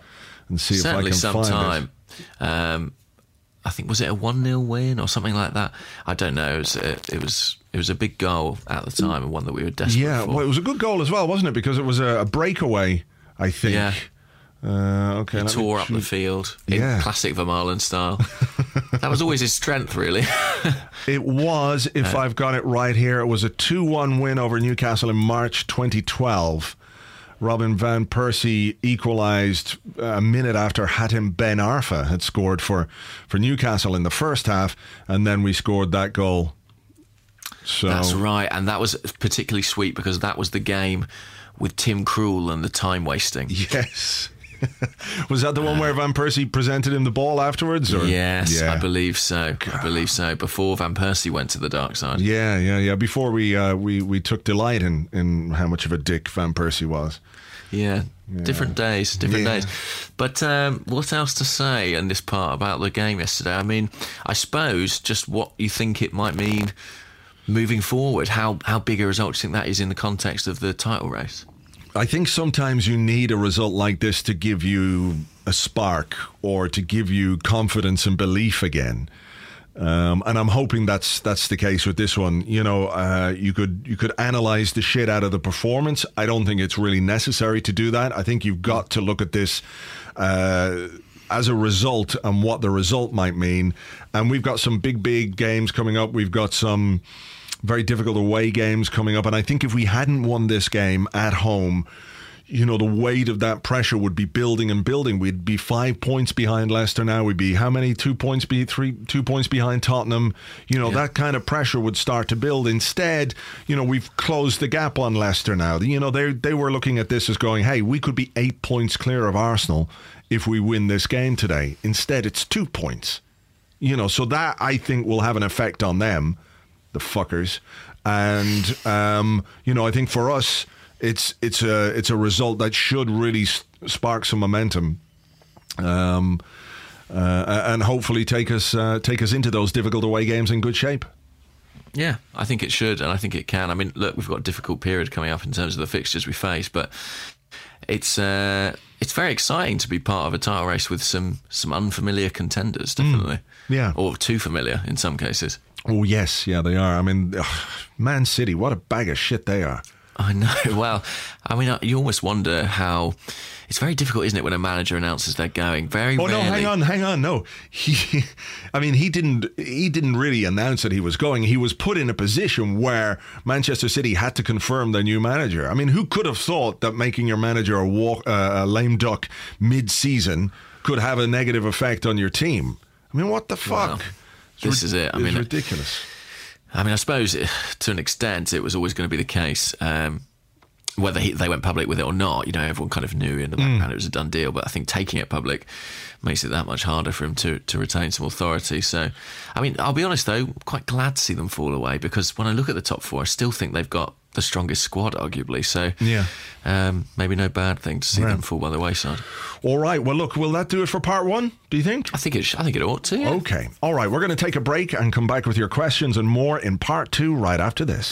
Speaker 3: and see
Speaker 4: Certainly
Speaker 3: if I can find
Speaker 4: time. Um, I think was it a one 0 win or something like that. I don't know. It was, it, it was it was a big goal at the time and one that we were
Speaker 3: it.
Speaker 4: desperate
Speaker 3: Yeah,
Speaker 4: for.
Speaker 3: Yeah, well, it was a good goal as well, wasn't it? Because it was a, a breakaway, I think.
Speaker 4: Yeah.
Speaker 3: Uh, okay.
Speaker 4: He tore up the field in
Speaker 3: Yeah.
Speaker 4: classic Vermaelen style. that was always his strength, really.
Speaker 3: It was, if I've got it right here, it was a 2 1 win over Newcastle in March 2012. Robin Van Persie equalised a minute after Hatem Ben Arfa had scored for, for Newcastle in the first half, and then we scored that goal. So
Speaker 4: That's right, and that was particularly sweet because that was the game with Tim Krul and the time wasting.
Speaker 3: Yes. was that the one where Van Persie presented him the ball afterwards? Or?
Speaker 4: Yes,
Speaker 3: yeah.
Speaker 4: I believe so. I believe so. Before Van Persie went to the dark side.
Speaker 3: Yeah, yeah, yeah. Before we uh, we we took delight in in how much of a dick Van Persie was.
Speaker 4: Yeah, different days, different
Speaker 3: Yeah.
Speaker 4: days. But um, what else to say in this part about the game yesterday? I mean, I suppose just what you think it might mean moving forward. How how big a result do you think that is in the context of the title race?
Speaker 3: I think sometimes you need a result like this to give you a spark or to give you confidence and belief again. Um, and I'm hoping that's that's the case with this one. You know, uh, you could you could analyze the shit out of the performance. I don't think it's really necessary to do that. I think you've got to look at this uh, as a result and what the result might mean. And we've got some big big games coming up. We've got some very difficult away games coming up. And I think if we hadn't won this game at home, you know, the weight of that pressure would be building and building. We'd be five points behind Leicester now. We'd be how many? Two points be three two points behind Tottenham. You know, that kind of pressure would start to build. Instead, you know, we've closed the gap on Leicester now. You know, they they were looking at this as going, hey, we could be eight points clear of Arsenal if we win this game today. Instead, it's two points. You know, so that I think will have an effect on them the fuckers. And um, you know, I think for us, it's it's a it's a result that should really s- spark some momentum, um, uh, and hopefully take us uh, take us into those difficult away games in good shape.
Speaker 4: Yeah, I think it should, and I think it can. I mean, look, we've got a difficult period coming up in terms of the fixtures we face, but it's uh, it's very exciting to be part of a title race with some some unfamiliar contenders, definitely.
Speaker 3: yeah.
Speaker 4: or too familiar in some cases.
Speaker 3: Oh yes, yeah, they are. I mean, ugh, Man City, what a bag of shit they are.
Speaker 4: I know. Well, I mean, you almost wonder how. It's very difficult, isn't it, when a manager announces they're going? Very
Speaker 3: Oh
Speaker 4: rarely.
Speaker 3: no, hang on, hang on. No, he. I mean, he didn't. He didn't really announce that he was going. He was put in a position where Manchester City had to confirm their new manager. I mean, who could have thought that making your manager a, walk, uh, a lame duck mid-season could have a negative effect on your team? I mean, what the fuck? It's
Speaker 4: this is it. I
Speaker 3: it's
Speaker 4: mean,
Speaker 3: ridiculous.
Speaker 4: I mean, I suppose eh, to an extent it was always going to be the case. Um, whether he, they went public with it or not, you know, everyone kind of knew in the background it was a done deal. But I think taking it public makes it that much harder for him to, to retain some authority. So, I mean, I'll be honest though, quite glad to see them fall away because when I look at the top four, I still think they've got the strongest squad, arguably. So,
Speaker 3: Yeah.
Speaker 4: um, maybe no bad thing to see
Speaker 3: Right.
Speaker 4: them fall by the wayside.
Speaker 3: All right. Well, look, will that do it for part one? Do you think?
Speaker 4: I think it. sh- I think it ought to. yeah.
Speaker 3: Okay. All right. We're going to take a break and come back with your questions and more in part two right after this.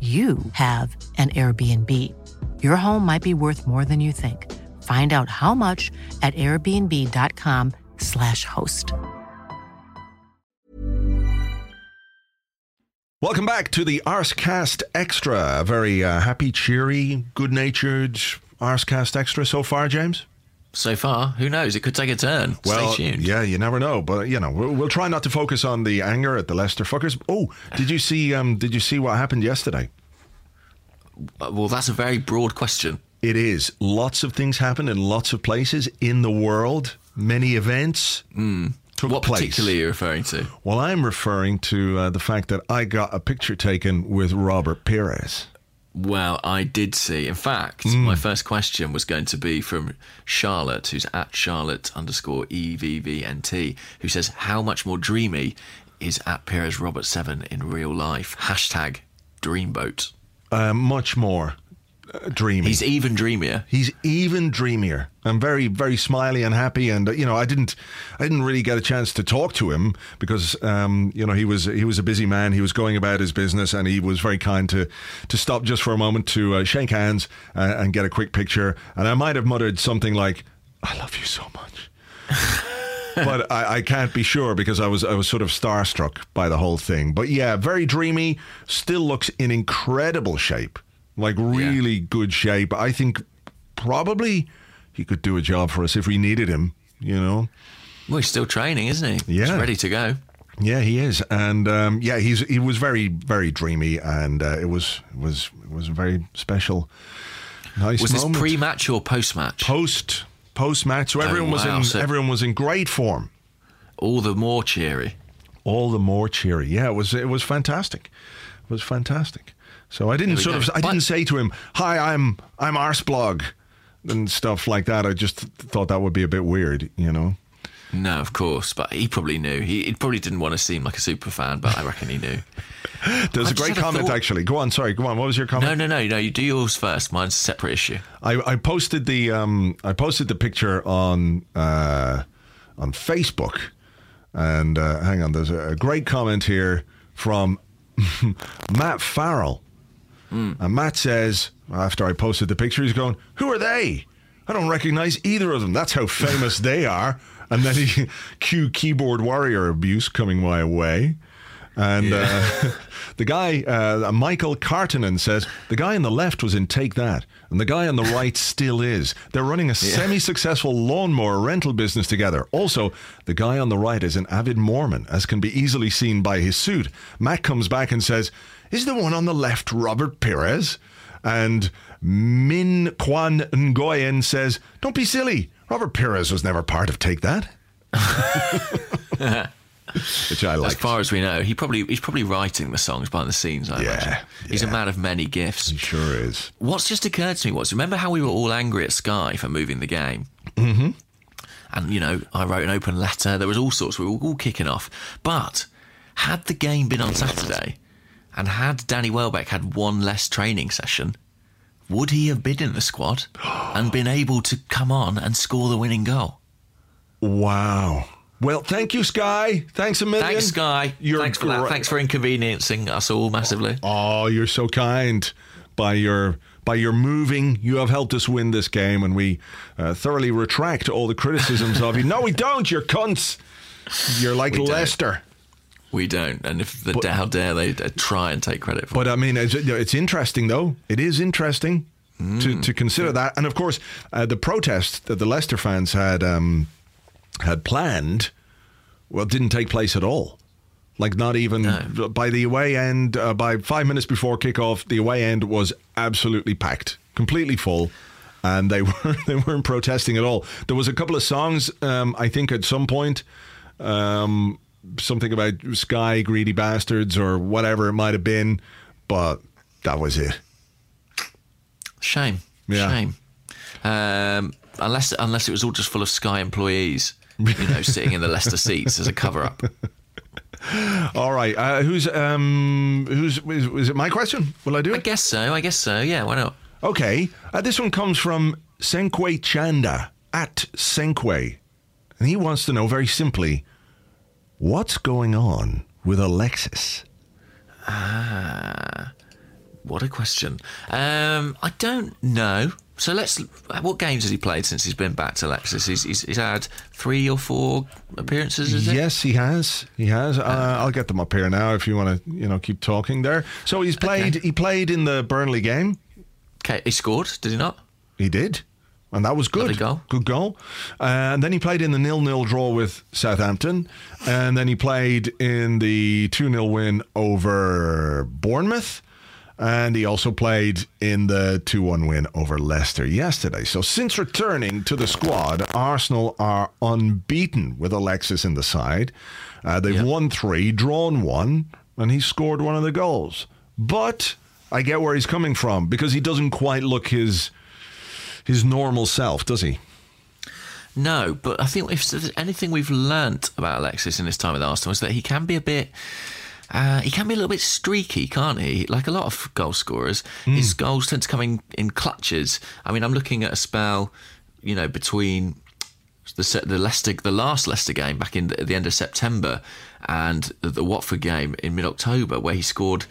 Speaker 5: you have an Airbnb. Your home might be worth more than you think. Find out how much at airbnb.com/slash host.
Speaker 3: Welcome back to the Arsecast Extra. A very uh, happy, cheery, good natured Arsecast Extra so far, James?
Speaker 4: So far, who knows? It could take a turn.
Speaker 3: Well,
Speaker 4: Stay tuned.
Speaker 3: yeah, you never know, but you know, we'll, we'll try not to focus on the anger at the Leicester fuckers. Oh, did you see? Um, did you see what happened yesterday?
Speaker 4: Uh, Well, that's a very broad question.
Speaker 3: It is. Lots of things happened in lots of places in the world. Many events took
Speaker 4: Hmm. What
Speaker 3: place.
Speaker 4: particularly are you referring to?
Speaker 3: Well, I'm referring to uh, the fact that I got a picture taken with Robert Pires.
Speaker 4: Well, I did see. In fact,
Speaker 3: Hmm.
Speaker 4: my first question was going to be from Charlotte, who's at Charlotte underscore EVVNT, who says, How much more dreamy is at Pires Robert 7 in real life? Hashtag dreamboat.
Speaker 3: Uh, much more dreamy.
Speaker 4: He's even dreamier.
Speaker 3: He's even dreamier. I'm very, very smiley and happy. And uh, you know, I didn't, I didn't really get a chance to talk to him because, um, you know, he was he was a busy man. He was going about his business, and he was very kind to to stop just for a moment to uh, shake hands uh, and get a quick picture. And I might have muttered something like, "I love you so much." but I, I can't be sure because I was I was sort of starstruck by the whole thing. But yeah, very dreamy. Still looks in incredible shape, like really good shape. I think probably he could do a job for us if we needed him. You know.
Speaker 4: Well, he's still training, isn't he? Yeah, He's
Speaker 3: Yeah.
Speaker 4: ready to go.
Speaker 3: Yeah, he is, and um, yeah, he's he was very very dreamy, and uh, it was was was a very special, nice
Speaker 4: Was this pre match or post match?
Speaker 3: post post match? So
Speaker 4: Oh,
Speaker 3: everyone was in
Speaker 4: so-
Speaker 3: everyone was in great form.
Speaker 4: All the more cheery.
Speaker 3: all the more cheery. Yeah, it was it was fantastic. It was fantastic. So I didn't sort
Speaker 4: go.
Speaker 3: of I
Speaker 4: But-
Speaker 3: didn't say to him, "Hi, I'm I'm Arseblog," and stuff like that. I just thought that would be a bit weird, you know.
Speaker 4: No, of course, but he probably knew. He, he probably didn't want to seem like a super fan, but I reckon he knew.
Speaker 3: There's
Speaker 4: I
Speaker 3: a great comment
Speaker 4: thought.
Speaker 3: actually. Go on, sorry. Go on. What was your comment?
Speaker 4: No, no, no, no. You do yours first. Mine's a separate issue.
Speaker 3: I, I posted the um I posted the picture on uh on Facebook, and uh, hang on, there's a, a great comment here from Matt Farrell, and Matt says after I posted the picture, he's going, "Who are they? I don't recognize either of them. That's how famous they are." And then he cue keyboard warrior abuse coming my way. And uh, the guy, uh, Michael Cartonen, says the guy on the left was in Take That, and the guy on the right still is. They're running a semi successful lawnmower rental business together. Also, the guy on the right is an avid Mormon, as can be easily seen by his suit. Matt comes back and says, Is the one on the left Robert Pires? And Min Kwan Ngoyen says, Don't be silly. Robert Pires was never part of Take That. which I like.
Speaker 4: As far as we know, he probably he's probably writing the songs behind the scenes. I
Speaker 3: Yeah,
Speaker 4: imagine he's a man of many gifts.
Speaker 3: He sure is.
Speaker 4: What's just occurred to me was remember how we were all angry at Sky for moving the game? Mm-hmm. And, you know, I wrote an open letter. There was all sorts. We were all kicking off. But had the game been on Saturday and had Danny Welbeck had one less training session, would he have been in the squad and been able to come on and score the winning goal?
Speaker 3: Wow. Well, thank you, Sky. Thanks a million.
Speaker 4: Thanks, Sky.
Speaker 3: You're
Speaker 4: Thanks for that. Thanks for inconveniencing us all massively.
Speaker 3: Oh, you're so kind. By your by your moving, you have helped us win this game, and we uh, thoroughly retract all the criticisms of you. No, we don't. You're cunts. You're like
Speaker 4: We.
Speaker 3: Leicester.
Speaker 4: We don't. And if the
Speaker 3: But-
Speaker 4: how dare they uh, try and take credit for
Speaker 3: But
Speaker 4: it.
Speaker 3: I mean, it's, it's interesting though. It is interesting to, to consider that, and of course, uh, the protest that the Leicester fans had um, had planned, well, didn't take place at all. Like not even
Speaker 4: No.
Speaker 3: by the away end. Uh, by five minutes before kickoff, the away end was absolutely packed, completely full. And they were they weren't protesting at all. There was a couple of songs, um, I think, at some point, um, something about Sky greedy bastards or whatever it might have been, but that was it.
Speaker 4: Shame.
Speaker 3: Yeah.
Speaker 4: Shame. Um, unless unless it was all just full of Sky employees, you know, sitting in the Leicester seats as a cover up.
Speaker 3: All right, uh, who's um, who's is, is it my question? Will I do it?
Speaker 4: I guess so. I guess so. Yeah. Why not?
Speaker 3: Okay, uh, this one comes from Senkwe Chanda at Senkwe, and he wants to know very simply, what's going on with Alexis?
Speaker 4: Ah, what a question. Um, I don't know. So let's. What games has he played since he's been back to Lexus? He's, he's, he's had three or four appearances. Is it?
Speaker 3: Yes, he has. He has. Uh, I'll get them up here now if you want to, you know, keep talking there. So he's played.
Speaker 4: Okay.
Speaker 3: He played in the Burnley game.
Speaker 4: Okay. He scored. Did he not?
Speaker 3: He did. And that was good.
Speaker 4: Lovely goal.
Speaker 3: Good goal. Uh, and then he played in the nil-nil draw with Southampton. And then he played in the 2-0 win over Bournemouth. And he also played in the 2-1 win over Leicester yesterday. So since returning to the squad, Arsenal are unbeaten with Alexis in the side. Uh, they've
Speaker 4: Yeah.
Speaker 3: won three, drawn one, and he scored one of the goals. But I get where he's coming from because he doesn't quite look his his normal self, does he?
Speaker 4: No, but I think if there's anything we've learnt about Alexis in his time with Arsenal is that he can be a bit. Uh, he can be a little bit streaky, can't he? Like a lot of goal scorers, his goals tend to come in, in clutches. I mean, I'm looking at a spell, you know, between the the Leicester, the last Leicester game back in the, at the end of September, and the, the Watford game in mid October, where he scored.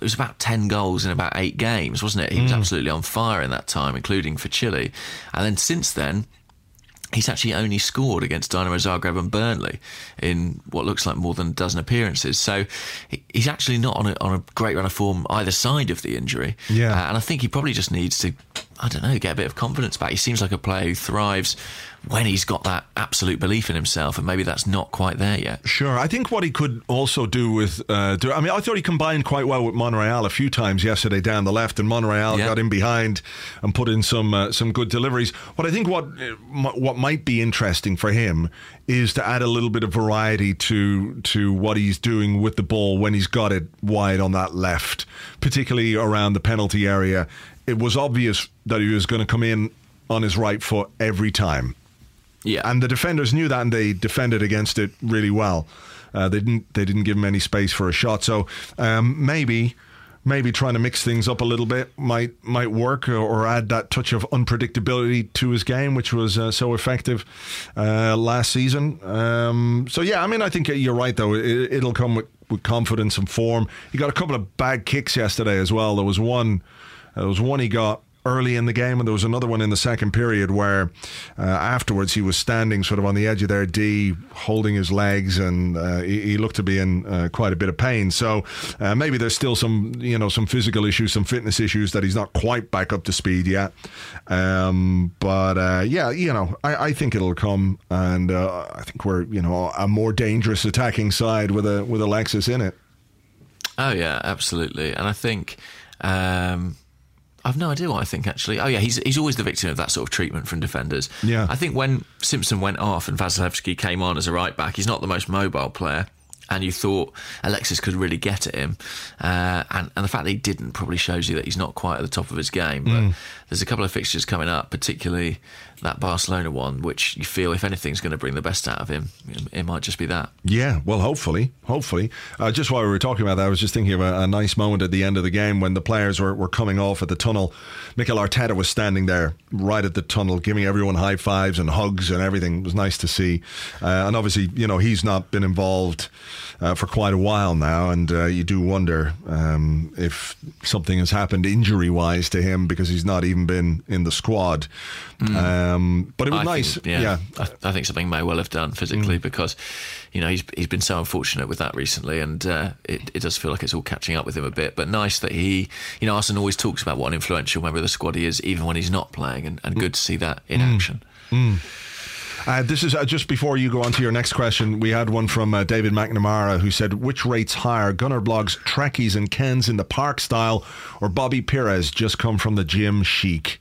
Speaker 4: It was about ten goals in about eight games, wasn't it? He was absolutely on fire in that time, including for Chile. And then since then, he's actually only scored against Dynamo Zagreb and Burnley in what looks like more than a dozen appearances. So he's actually not on a, on a great run of form either side of the injury.
Speaker 3: Yeah.
Speaker 4: Uh, and I think he probably just needs to, I don't know, get a bit of confidence back. He seems like a player who thrives when he's got that absolute belief in himself, and maybe that's not quite there yet.
Speaker 3: Sure. I think what he could also do with, uh, do, I mean, I thought he combined quite well with Monreal a few times yesterday down the left, and Monreal
Speaker 4: Yeah.
Speaker 3: got in behind and put in some uh, some good deliveries. What I think what uh, what might be interesting for him is to add a little bit of variety to to what he's doing with the ball when he's got it wide on that left, particularly around the penalty area. It was obvious that he was going to come in on his right foot every time.
Speaker 4: Yeah.
Speaker 3: And the defenders knew that, and they defended against it really well. Uh, they didn't. They didn't give him any space for a shot. So um, maybe, maybe trying to mix things up a little bit might might work, or, or add that touch of unpredictability to his game, which was uh, so effective uh, last season. Um, so yeah, I mean, I think you're right though. It, it'll come with, with confidence and form. He got a couple of bad kicks yesterday as well. There was one. There was one he got early in the game, and there was another one in the second period where uh, afterwards he was standing sort of on the edge of their D, holding his legs, and uh, he, he looked to be in uh, quite a bit of pain. So uh, maybe there's still some, you know, some physical issues, some fitness issues that he's not quite back up to speed yet. Um, but uh, yeah, you know, I, I think it'll come, and uh, I think we're, you know, a more dangerous attacking side with a with Alexis in it.
Speaker 4: Oh yeah, absolutely. And I think um, I've no idea what I think actually. Oh yeah, he's he's always the victim of that sort of treatment from defenders.
Speaker 3: Yeah.
Speaker 4: I think when Simpson went off and Wasilewski came on as a right back, he's not the most mobile player. And you thought Alexis could really get at him, uh, and and the fact that he didn't probably shows you that he's not quite at the top of his game. But
Speaker 3: Mm.
Speaker 4: there's a couple of fixtures coming up, particularly that Barcelona one, which you feel if anything's going to bring the best out of him, it might just be that.
Speaker 3: Yeah, well, hopefully, hopefully. Uh, just while we were talking about that, I was just thinking of a, a nice moment at the end of the game when the players were, were coming off at the tunnel. Mikel Arteta was standing there right at the tunnel, giving everyone high fives and hugs and everything. It was nice to see. Uh, and obviously, you know, he's not been involved uh, for quite a while now, and uh, you do wonder um, if something has happened injury wise to him because he's not even been in the squad. Um, but it was
Speaker 4: Hmm. I
Speaker 3: nice.
Speaker 4: Think, yeah,
Speaker 3: yeah. Mm.
Speaker 4: I, I think something may well have done physically because, you know, he's he's been so unfortunate with that recently, and uh, it it does feel like it's all catching up with him a bit. But nice that he, you know, Arsene always talks about what an influential member of the squad he is, even when he's not playing, and, and good to see that in
Speaker 3: Mm.
Speaker 4: action.
Speaker 3: Uh, this is uh, just before you go on to your next question. We had one from uh, David McNamara who said, "Which rates higher, Gunnerblog's Trekkies and Kens in the park style, or Bobby Pires just come from the gym chic?"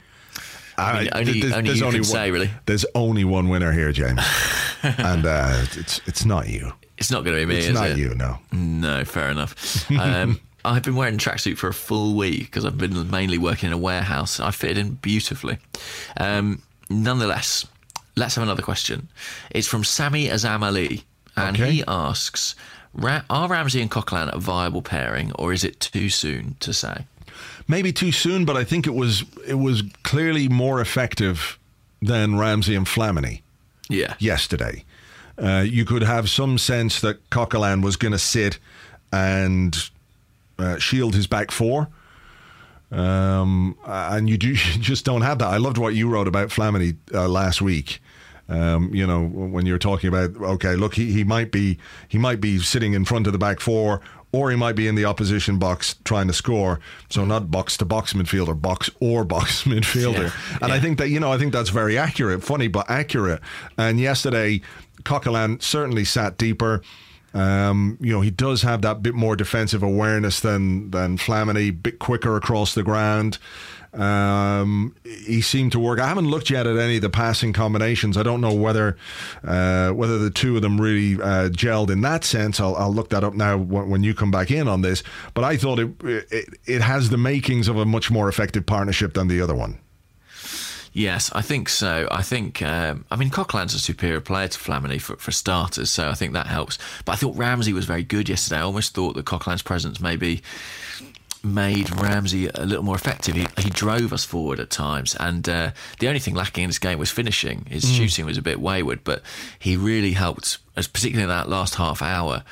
Speaker 4: I mean, only-
Speaker 3: th-
Speaker 4: only you can
Speaker 3: one,
Speaker 4: say, really.
Speaker 3: There's only one winner here, James, and uh, it's it's not you.
Speaker 4: It's not going to be me.
Speaker 3: It's not
Speaker 4: it?
Speaker 3: you, no.
Speaker 4: No, fair enough. Um, I've been wearing a tracksuit for a full week because I've been mainly working in a warehouse. I fitted in beautifully. Um, nonetheless, let's have another question. It's from Sammy Azam Ali, and
Speaker 3: Okay.
Speaker 4: he asks: Are Ramsey and Coquelin a viable pairing, or is it too soon to say?
Speaker 3: Maybe too soon, but I think it was it was clearly more effective than Ramsey and Flamini.
Speaker 4: Yeah,
Speaker 3: yesterday. Uh, you could have some sense that Coquelin was going to sit and uh, shield his back four. Um, and you, do, you just don't have that. I loved what you wrote about Flamini uh, last week. Um, you know, when you're talking about okay, look, he, he might be he might be sitting in front of the back four, or he might be in the opposition box trying to score. So not box to box midfielder, box or box midfielder.
Speaker 4: Yeah,
Speaker 3: and I think that you know I think that's very accurate, funny but accurate. And yesterday, Coquelin certainly sat deeper. Um, you know, he does have that bit more defensive awareness than than Flamini, bit quicker across the ground. Um, he seemed to work. I haven't looked yet at any of the passing combinations. I don't know whether uh, whether the two of them really uh, gelled in that sense. I'll, I'll look that up now when, you come back in on this. But I thought it, it it has the makings of a much more effective partnership than the other one.
Speaker 4: Yes, I think so. I think, um, I mean, Coquelin's a superior player to Flamini for, for starters, so I think that helps. But I thought Ramsey was very good yesterday. I almost thought that Coquelin's presence maybe made Ramsey a little more effective. He, he drove us forward at times, and uh, the only thing lacking in this game was finishing. His
Speaker 3: Mm.
Speaker 4: shooting was a bit wayward, but he really helped, as particularly in that last half hour,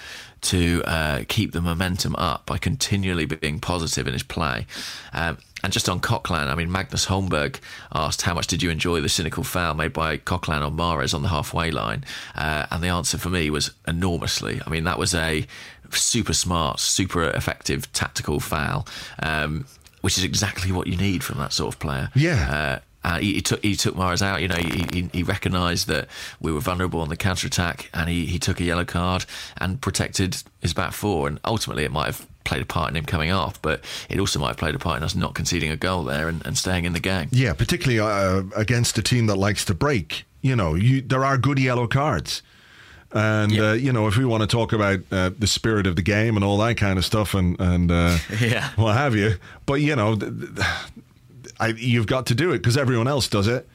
Speaker 4: to uh, keep the momentum up by continually being positive in his play. Um, and just on Coquelin, I mean, Magnus Holmberg asked, How much did you enjoy the cynical foul made by Coquelin on Mahrez on the halfway line? Uh, and the answer for me was enormously. I mean, that was a super smart, super effective tactical foul, um, which is exactly what you need from that sort of player.
Speaker 3: Yeah.
Speaker 4: Uh, uh, he, he took he took Mahrez out. You know, he, he, he recognised that we were vulnerable on the counter attack, and he, he took a yellow card and protected his back four. And ultimately, it might have played a part in him coming off, but it also might have played a part in us not conceding a goal there and, and staying in the game.
Speaker 3: Yeah, particularly uh, against a team that likes to break. You know, you, there are good yellow cards. And,
Speaker 4: Yeah.
Speaker 3: uh, you know, if we want to talk about uh, the spirit of the game and all that kind of stuff and, and uh,
Speaker 4: Yeah.
Speaker 3: what have you, but, you know, I, you've got to do it because everyone else does it.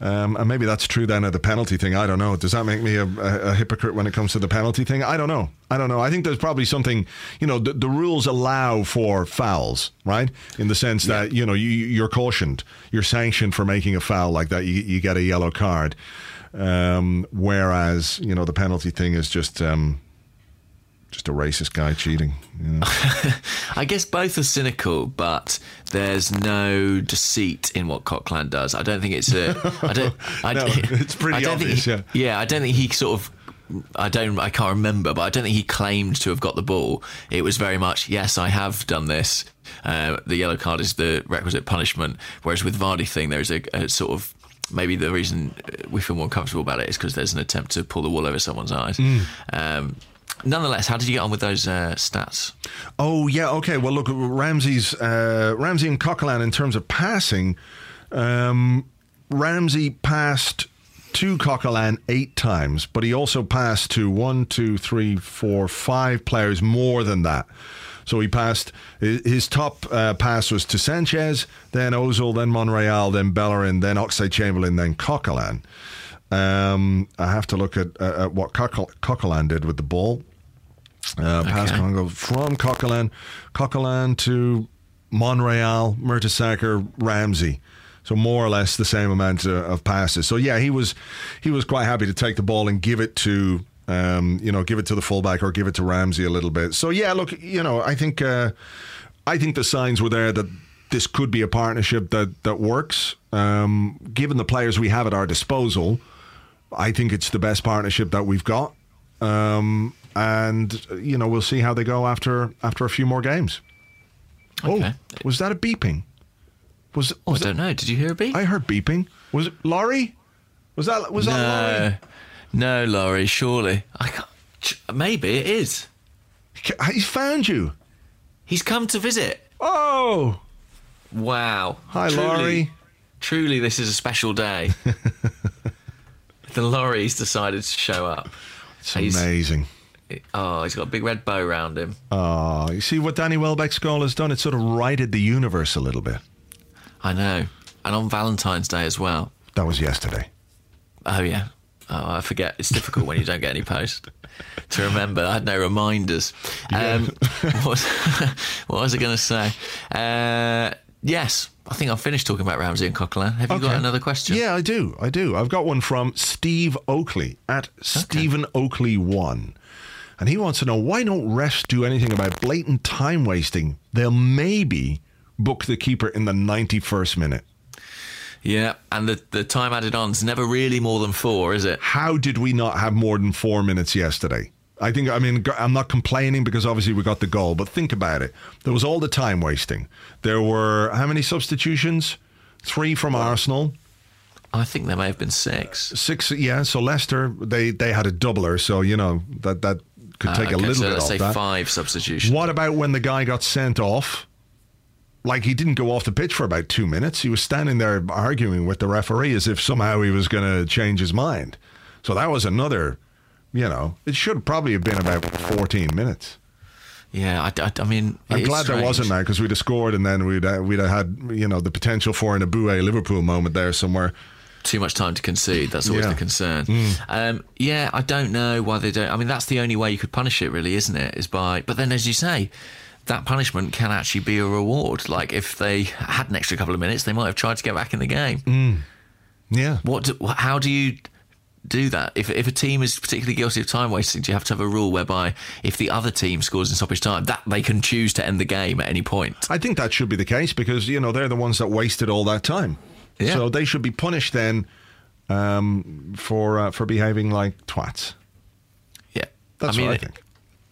Speaker 3: Um, and maybe that's true then of the penalty thing. I don't know. Does that make me a, a, a hypocrite when it comes to the penalty thing? I don't know. I don't know. I think there's probably something, you know, the, the rules allow for fouls, right? In the sense that, you know, you, you're cautioned, you're sanctioned for making a foul like that. You, you get a yellow card. Um, whereas, you know, the penalty thing is just. Um, just a racist guy cheating. you know.
Speaker 4: I guess both are cynical, but there's no deceit in what Coquelin does. I don't think it's a. I don't. I,
Speaker 3: No, it's pretty obvious,
Speaker 4: he, yeah, I don't think he sort of. I don't. I can't remember, but I don't think he claimed to have got the ball. It was very much, yes, I have done this. Uh, the yellow card is the requisite punishment. Whereas with Vardy thing, there's a, a sort of maybe the reason we feel more comfortable about it is because there's an attempt to pull the wool over someone's eyes.
Speaker 3: Mm.
Speaker 4: Um, nonetheless, how did you get on with those uh, stats?
Speaker 3: Oh yeah, okay. Well, look, Ramsey's uh, Ramsey and Coquelin in terms of passing. Um, Ramsey passed to Coquelin eight times, but he also passed to one, two, three, four, five players more than that. So he passed. His top uh, pass was to Sanchez, then Ozil, then Monreal, then Bellerin, then Oxlade Chamberlain, then Coquelin. Um, I have to look at, uh, at what Coquel- Coquelin did with the ball. Uh, Pass
Speaker 4: Okay.
Speaker 3: Congo from Coquelin, Coquelin to Monreal, Mertesacker, Ramsey. So more or less the same amount of, of passes. So yeah, he was he was quite happy to take the ball and give it to um, you know give it to the fullback or give it to Ramsey a little bit. So yeah, look, you know, I think uh, I think the signs were there that this could be a partnership that that works. Um, given the players we have at our disposal, I think it's the best partnership that we've got. Um, and you know, we'll see how they go after after a few more games.
Speaker 4: Okay.
Speaker 3: Oh, was that a beeping? Was,
Speaker 4: Oh, I don't know. Did you hear a beep?
Speaker 3: I heard beeping. Was it Laurie? Was that was that Laurie?
Speaker 4: no, no, Laurie. Surely, I can't. Maybe it is.
Speaker 3: He's found you.
Speaker 4: He's come to visit.
Speaker 3: Oh,
Speaker 4: Wow.
Speaker 3: Hi,
Speaker 4: truly,
Speaker 3: Laurie.
Speaker 4: Truly, this is a special day. the Laurie's decided to show up.
Speaker 3: it's
Speaker 4: He's-
Speaker 3: amazing.
Speaker 4: Oh, he's got a big red bow around him.
Speaker 3: Oh, you see what Danny Welbeck's goal has done? It sort of righted the universe a little bit.
Speaker 4: I know. And on Valentine's Day as well.
Speaker 3: That was yesterday.
Speaker 4: Oh, yeah. Oh, I forget. It's difficult when you don't get any post to remember. I had no reminders. Um, what, was, what was I going to say? Uh, yes, I think I've finished talking about Ramsey and Coquelin. Have you got another question?
Speaker 3: Yeah, I do. I do. I've got one from Steve Oakley at Stephen Oakley one, and he wants to know why don't refs do anything about blatant time wasting? They'll maybe book the keeper in the ninety first minute.
Speaker 4: Yeah, and the, the time added on is never really more than four, is it?
Speaker 3: How did we not have more than four minutes yesterday? I think, I mean, I'm not complaining because obviously we got the goal, but think about it. There was all the time wasting. There were how many substitutions? Three from Arsenal.
Speaker 4: I think there may have been six.
Speaker 3: Six, yeah. So Leicester, they they had a doubler, so you know that that could
Speaker 4: Uh,
Speaker 3: take a
Speaker 4: okay,
Speaker 3: little
Speaker 4: so
Speaker 3: bit
Speaker 4: let's
Speaker 3: off
Speaker 4: say
Speaker 3: that.
Speaker 4: five substitutions.
Speaker 3: What about when the guy got sent off? Like he didn't go off the pitch for about two minutes. He was standing there arguing with the referee as if somehow he was going to change his mind. So that was another, you know, it should probably have been about 14 minutes.
Speaker 4: Yeah, I, I, I mean,
Speaker 3: I'm glad there wasn't now because we'd have scored and then we'd uh, we'd have had you know the potential for an Abue Liverpool moment there somewhere.
Speaker 4: too much time to concede. That's always
Speaker 3: Yeah. Mm.
Speaker 4: the concern. Um, yeah, I don't know why they don't. I mean, that's the only way you could punish it, really, isn't it? Is by. But then, as you say, that punishment can actually be a reward. Like if they had an extra couple of minutes, they might have tried to get back in the game.
Speaker 3: Mm. Yeah.
Speaker 4: What? Do, how do you? Do that if if a team is particularly guilty of time wasting, do you have to have a rule whereby if the other team scores in stoppage time, that they can choose to end the game at any point?
Speaker 3: I think that should be the case because you know they're the ones that wasted all that time.
Speaker 4: Yeah.
Speaker 3: So they should be punished then um, for uh, for behaving like twats.
Speaker 4: Yeah,
Speaker 3: That's
Speaker 4: I mean,
Speaker 3: what I think.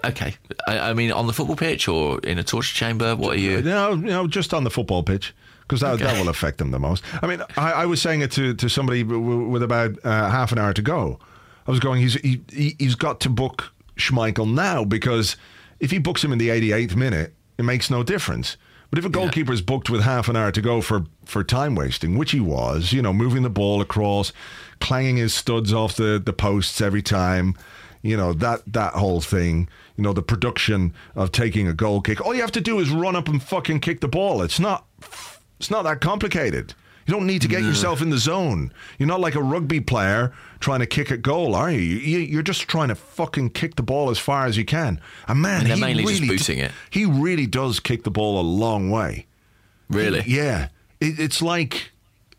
Speaker 4: Okay, I, I mean, on the football pitch or in a torture chamber, what are you?
Speaker 3: No, no, just on the football pitch because that, that will affect them the most. I mean, I, I was saying it to, to somebody with about uh, half an hour to go. I was going, he's he, he, he's got to book Schmeichel now because if he books him in the 88th minute, it makes no difference. But if a goalkeeper is booked with half an hour to go for, for time wasting, which he was, you know, moving the ball across, clanging his studs off the, the posts every time, you know, that, that whole thing, you know, the production of taking a goal kick. All you have to do is run up and fucking kick the ball. It's not it's not that complicated. You don't need to get yourself in the zone. You're not like a rugby player trying to kick a goal, are you? You- You're just trying to fucking kick the ball as far as you can. And man,
Speaker 4: And they're
Speaker 3: he
Speaker 4: mainly just
Speaker 3: really
Speaker 4: booting it.
Speaker 3: He really does kick the ball a long way.
Speaker 4: Really?
Speaker 3: Yeah. It, it's like,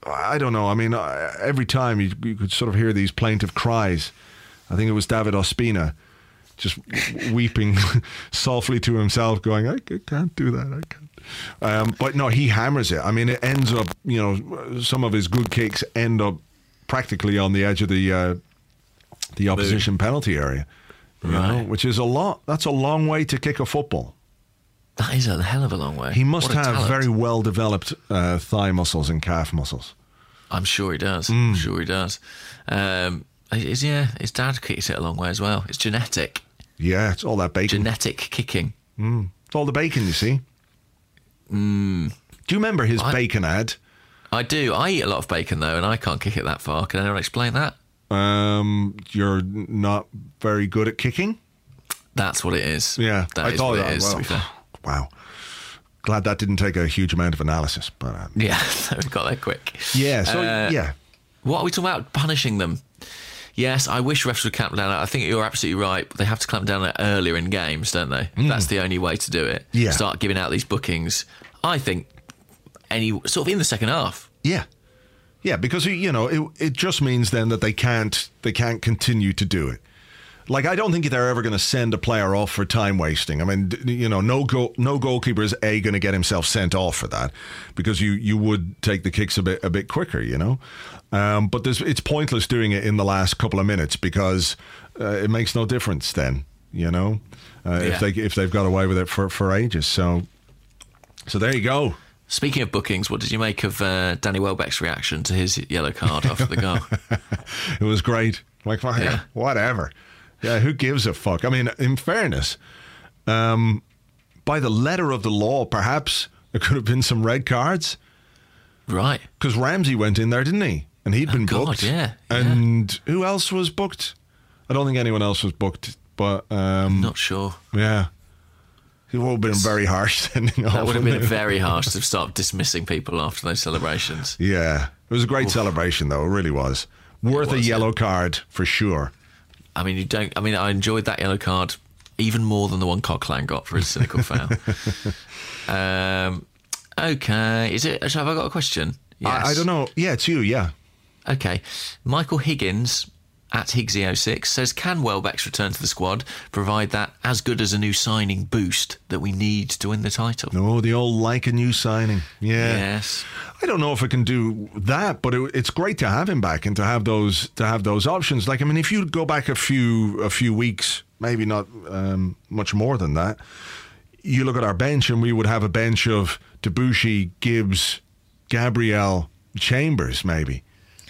Speaker 3: I don't know. I mean, every time you, you could sort of hear these plaintive cries. I think it was David Ospina just weeping softly to himself, going, "I can't do that. I can't. Um, but no, he hammers it. I mean, it ends up, you know, some of his good kicks end up practically on the edge of the uh, the opposition penalty area, you know, which is a lot. That's a long way to kick a football.
Speaker 4: That is a hell of a long way.
Speaker 3: He must have
Speaker 4: talent.
Speaker 3: very well developed uh, thigh muscles and calf muscles.
Speaker 4: I'm sure he does.
Speaker 3: Mm.
Speaker 4: I'm sure he does. Um, is yeah, his dad kicks it a long way as well. It's genetic,
Speaker 3: Yeah, it's all that bacon.
Speaker 4: genetic kicking.
Speaker 3: It's all the bacon, you see. Do you remember his
Speaker 4: I-
Speaker 3: bacon ad?
Speaker 4: I do. I eat a lot of bacon though, and I can't kick it that far. Can anyone explain that?
Speaker 3: Um, you're not very good at kicking.
Speaker 4: That's what it is.
Speaker 3: Yeah,
Speaker 4: that
Speaker 3: I
Speaker 4: is
Speaker 3: thought
Speaker 4: what
Speaker 3: that.
Speaker 4: it is.
Speaker 3: well,
Speaker 4: to be fair.
Speaker 3: Wow. Glad that didn't take a huge amount of analysis, but um,
Speaker 4: Yeah, we got there quick.
Speaker 3: yeah. So
Speaker 4: Uh,
Speaker 3: yeah,
Speaker 4: What are we talking about? Punishing them. Yes, I wish refs would clamp down. I think you're absolutely right. They have to clamp down earlier in games, don't they? Hmm. That's the only way to do it.
Speaker 3: Yeah.
Speaker 4: Start giving out these bookings. I think any sort of in the second half.
Speaker 3: yeah, yeah. Because you know, it it just means then that they can't they can't continue to do it. Like I don't think they're ever going to send a player off for time wasting. I mean, you know, no goal, no goalkeeper is a going to get himself sent off for that because you you would take the kicks a bit a bit quicker, you know. Um, but there's, it's pointless doing it in the last couple of minutes because uh, it makes no difference then, you know, uh,
Speaker 4: Yeah.
Speaker 3: if they if they've got away with it for for ages. So so there you go.
Speaker 4: Speaking of bookings, what did you make of uh, Danny Welbeck's reaction to his yellow card after the goal?
Speaker 3: It was great. Like,
Speaker 4: Yeah.
Speaker 3: whatever. Yeah, who gives a fuck? I mean, in fairness, um, by the letter of the law, perhaps there could have been some red cards
Speaker 4: right.
Speaker 3: because Ramsey went in there, didn't he? And he'd been
Speaker 4: God,
Speaker 3: booked.
Speaker 4: yeah, yeah.
Speaker 3: And who else was booked? I don't think anyone else was booked, but um,
Speaker 4: Not sure.
Speaker 3: yeah. It would have been very harsh sending off.
Speaker 4: That would have been very harsh to start dismissing people after those celebrations.
Speaker 3: Yeah. It was a great celebration, though. It really was. Worth a yellow
Speaker 4: yeah.
Speaker 3: card for sure.
Speaker 4: I mean, you don't. I mean, I enjoyed that yellow card even more than the one Coquelin got for his cynical foul. Um, okay, is it? Have I got a question?
Speaker 3: I, I don't know. Yeah, it's you. Yeah.
Speaker 4: Okay, Michael Higgins at Higgsy06 says, "Can Welbeck's return to the squad provide that as good as a new signing boost that we need to win the title?"
Speaker 3: No, the old like a new signing. Yeah.
Speaker 4: Yes.
Speaker 3: I don't know if it can do that, but it, it's great to have him back and to have those to have those options. Like I mean, if you go back a few a few weeks, maybe not um, much more than that, you look at our bench and we would have a bench of Debuchy, Gibbs, Gabriel, Chambers, maybe.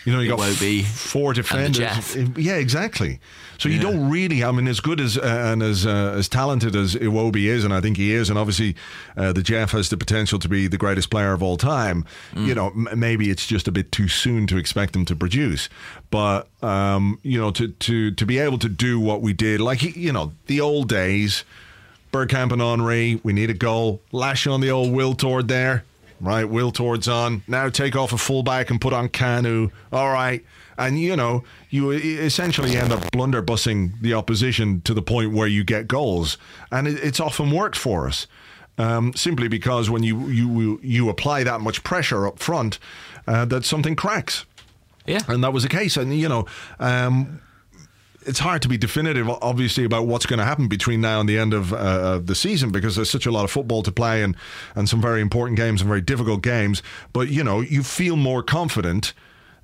Speaker 3: You know, you got
Speaker 4: Iwobi
Speaker 3: four defenders. Yeah, exactly. So you don't really. I mean, as good as uh, and as uh, as talented as Iwobi is, and I think he is, and obviously uh, the Jeff has the potential to be the greatest player of all time. You know, m- maybe it's just a bit too soon to expect him to produce, but um, you know, to to to be able to do what we did, like you know, the old days. Bergkamp and Henry, we need a goal. Lash on the old Wiltord there. Right, Wiltord's on. Now take off a fullback and put on Kanu. All right. And, you know, you essentially end up blunderbussing the opposition to the point where you get goals. And it, it's often worked for us. Um, simply because when you, you, you apply that much pressure up front, uh, that something cracks.
Speaker 4: Yeah.
Speaker 3: And that was the case. And, you know, um, it's hard to be definitive, obviously, about what's going to happen between now and the end of uh, the season because there's such a lot of football to play and, and some very important games and very difficult games. But, you know, you feel more confident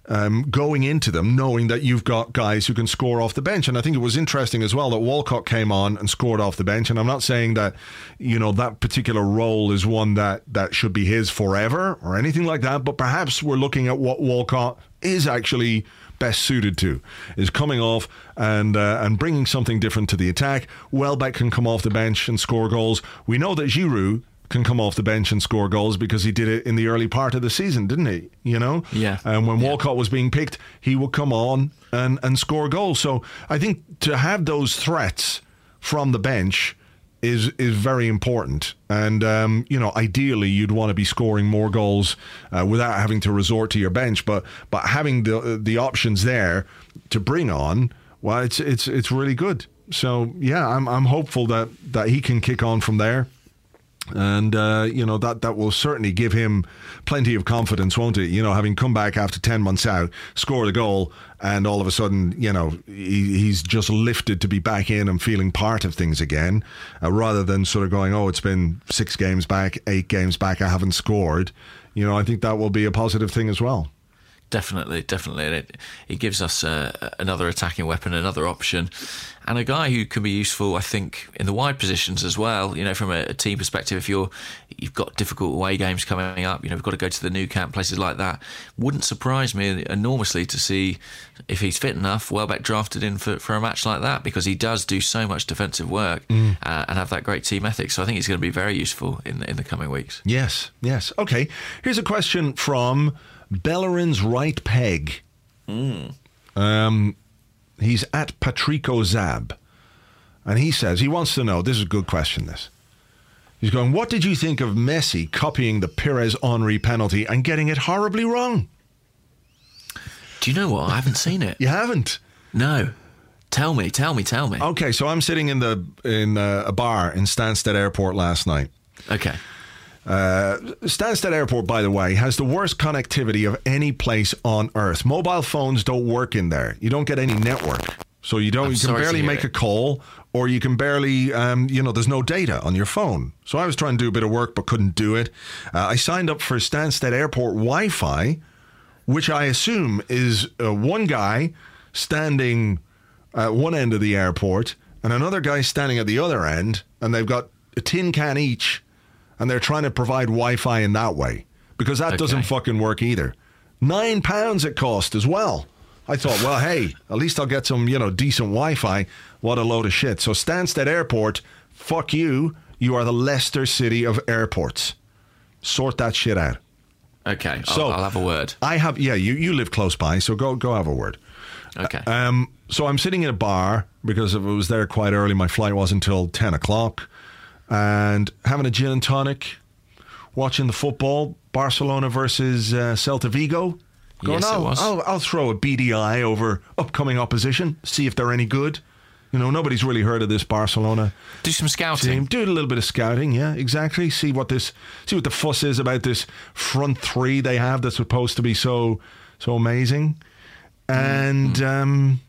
Speaker 3: um, going into them, knowing that you've got guys who can score off the bench. And I think it was interesting as well that Walcott came on and scored off the bench. And I'm not saying that, you know, that particular role is one that, that should be his forever or anything like that. But perhaps we're looking at what Walcott is actually best suited to is coming off and uh, and bringing something different to the attack. Welbeck can come off the bench and score goals. We know that Giroud can come off the bench and score goals because he did it in the early part of the season, didn't he? You know,
Speaker 4: Yeah.
Speaker 3: And when Walcott was being picked, he would come on and and score goals. So I think to have those threats from the bench is is very important. And um, you know, ideally, you'd want to be scoring more goals uh, without having to resort to your bench. But but having the the options there to bring on, well, it's it's it's really good. So yeah, I'm I'm hopeful that that he can kick on from there. And uh, you know that that will certainly give him plenty of confidence, won't it? You know, having come back after ten months out, score the goal, and all of a sudden, you know, he, he's just lifted to be back in and feeling part of things again, uh, rather than sort of going, "Oh, it's been six games back, eight games back, I haven't scored." You know, I think that will be a positive thing as well.
Speaker 4: Definitely, definitely. And it, it gives us uh, another attacking weapon, another option, and a guy who can be useful, I think, in the wide positions as well. You know, from a, a team perspective, if you're you've got difficult away games coming up, you know, we've got to go to the Nou Camp, places like that. Wouldn't surprise me enormously to see if he's fit enough, Welbeck drafted in for, for a match like that because he does do so much defensive work uh, and have that great team ethic. So I think he's going to be very useful in in the coming weeks.
Speaker 3: Yes, yes. Okay. Here's a question from Bellerin's right peg. Um, He's at Patrico Zab. And he says, he wants to know, this is a good question, this. He's going, what did you think of Messi copying the Pires Henry penalty and getting it horribly wrong?
Speaker 4: Do you know what? I haven't seen it.
Speaker 3: You haven't?
Speaker 4: No. Tell me, tell me, tell me.
Speaker 3: Okay, so I'm sitting in the in uh, a bar in Stansted Airport last night.
Speaker 4: Okay.
Speaker 3: Uh, Stansted Airport, by the way, has the worst connectivity of any place on Earth. Mobile phones don't work in there. You don't get any network, so you don't.
Speaker 4: I'm
Speaker 3: you can barely make
Speaker 4: it.
Speaker 3: a call, or you can barely, um, you know, there's no data on your phone. So I was trying to do a bit of work, but couldn't do it. Uh, I signed up for Stansted Airport Wi-Fi, which I assume is uh, one guy standing at one end of the airport and another guy standing at the other end, and they've got a tin can each, and they're trying to provide Wi-Fi in that way because that doesn't fucking work either. Nine pounds it cost as well. I thought, well, hey, at least I'll get some, you know, decent Wi-Fi. What a load of shit. So Stansted Airport, fuck you. You are the Leicester City of airports. Sort that shit out.
Speaker 4: Okay. I'll,
Speaker 3: So-
Speaker 4: I'll have a word.
Speaker 3: I have, yeah, you, you live close by, so go go have a word.
Speaker 4: Okay.
Speaker 3: Um, so I'm sitting in a bar because it was there quite early. My flight wasn't until 10 o'clock. And having a gin and tonic, watching the football, Barcelona versus uh, Celta Vigo. Going,
Speaker 4: Yes, it
Speaker 3: "Oh. I'll, I'll throw a BDI over upcoming opposition, see if they're any good. You know, nobody's really heard of this Barcelona
Speaker 4: Do some scouting.
Speaker 3: team. Do a little bit of scouting, yeah, exactly. See what this, see what the fuss is about this front three they have that's supposed to be so, so amazing. And
Speaker 4: Mm-hmm.
Speaker 3: um,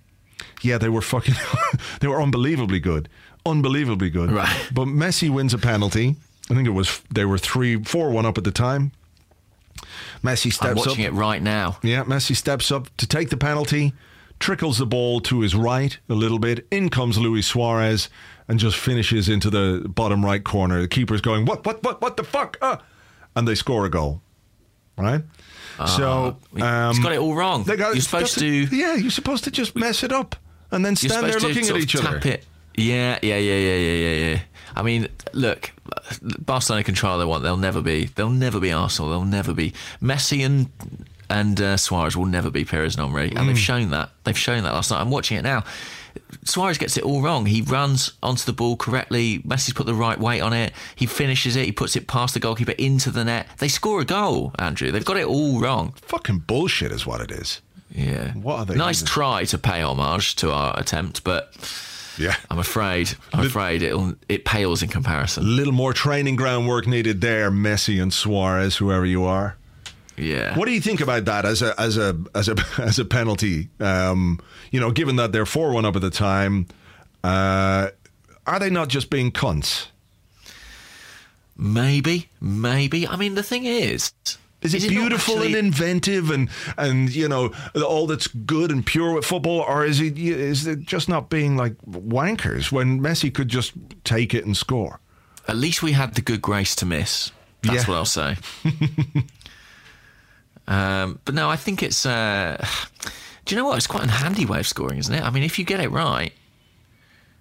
Speaker 3: yeah, they were fucking, they were unbelievably good, unbelievably good.
Speaker 4: Right.
Speaker 3: But Messi wins a penalty. I think it was they were three, four, one up at the time. Messi steps I'm
Speaker 4: watching
Speaker 3: up.
Speaker 4: it right now.
Speaker 3: Yeah, Messi steps up to take the penalty, trickles the ball to his right a little bit. In comes Luis Suarez and just finishes into the bottom right corner. The keeper's going, "What? What? What? What the fuck?" Uh, and they score a goal. Right. so
Speaker 4: He's
Speaker 3: um,
Speaker 4: got it all wrong.
Speaker 3: they got-
Speaker 4: You're supposed
Speaker 3: that's-
Speaker 4: to.
Speaker 3: Yeah, you're supposed to just mess it up and then stand there
Speaker 4: to
Speaker 3: looking at each other.
Speaker 4: tap it. Yeah, yeah, yeah, yeah, yeah, yeah, yeah. I mean, look, Barcelona can try all they want. They'll never be. They'll never be Arsenal. They'll never be Messi and and uh, Suarez will never be Pires and and
Speaker 3: Mm.
Speaker 4: they've shown that. They've shown that last night. I'm watching it now. Suarez gets it all wrong. He runs onto the ball correctly. Messi's put the right weight on it. He finishes it. He puts it past the goalkeeper into the net. They score a goal, Andrew. They've got it all wrong.
Speaker 3: Fucking bullshit is what it is.
Speaker 4: Yeah.
Speaker 3: What are they
Speaker 4: Nice
Speaker 3: even-
Speaker 4: try to pay homage to our attempt, but
Speaker 3: Yeah.
Speaker 4: I'm afraid, I'm afraid it'll, it pales in comparison.
Speaker 3: A little more training groundwork needed there, Messi and Suarez, whoever you are.
Speaker 4: Yeah.
Speaker 3: What do you think about that as a as a as a as a penalty? Um, you know, given that they're four one up at the time, uh, are they not just being cunts?
Speaker 4: Maybe, maybe. I mean, the thing is,
Speaker 3: Is it beautiful
Speaker 4: actually-
Speaker 3: and inventive and and you know all that's good and pure with football, or is it is it just not being like wankers when Messi could just take it and score?
Speaker 4: At least we had the good grace to miss. That's
Speaker 3: Yeah.
Speaker 4: what I'll say. um, but no, I think it's. Uh, do you know what? It's quite a handy way of scoring, isn't it? I mean, if you get it right,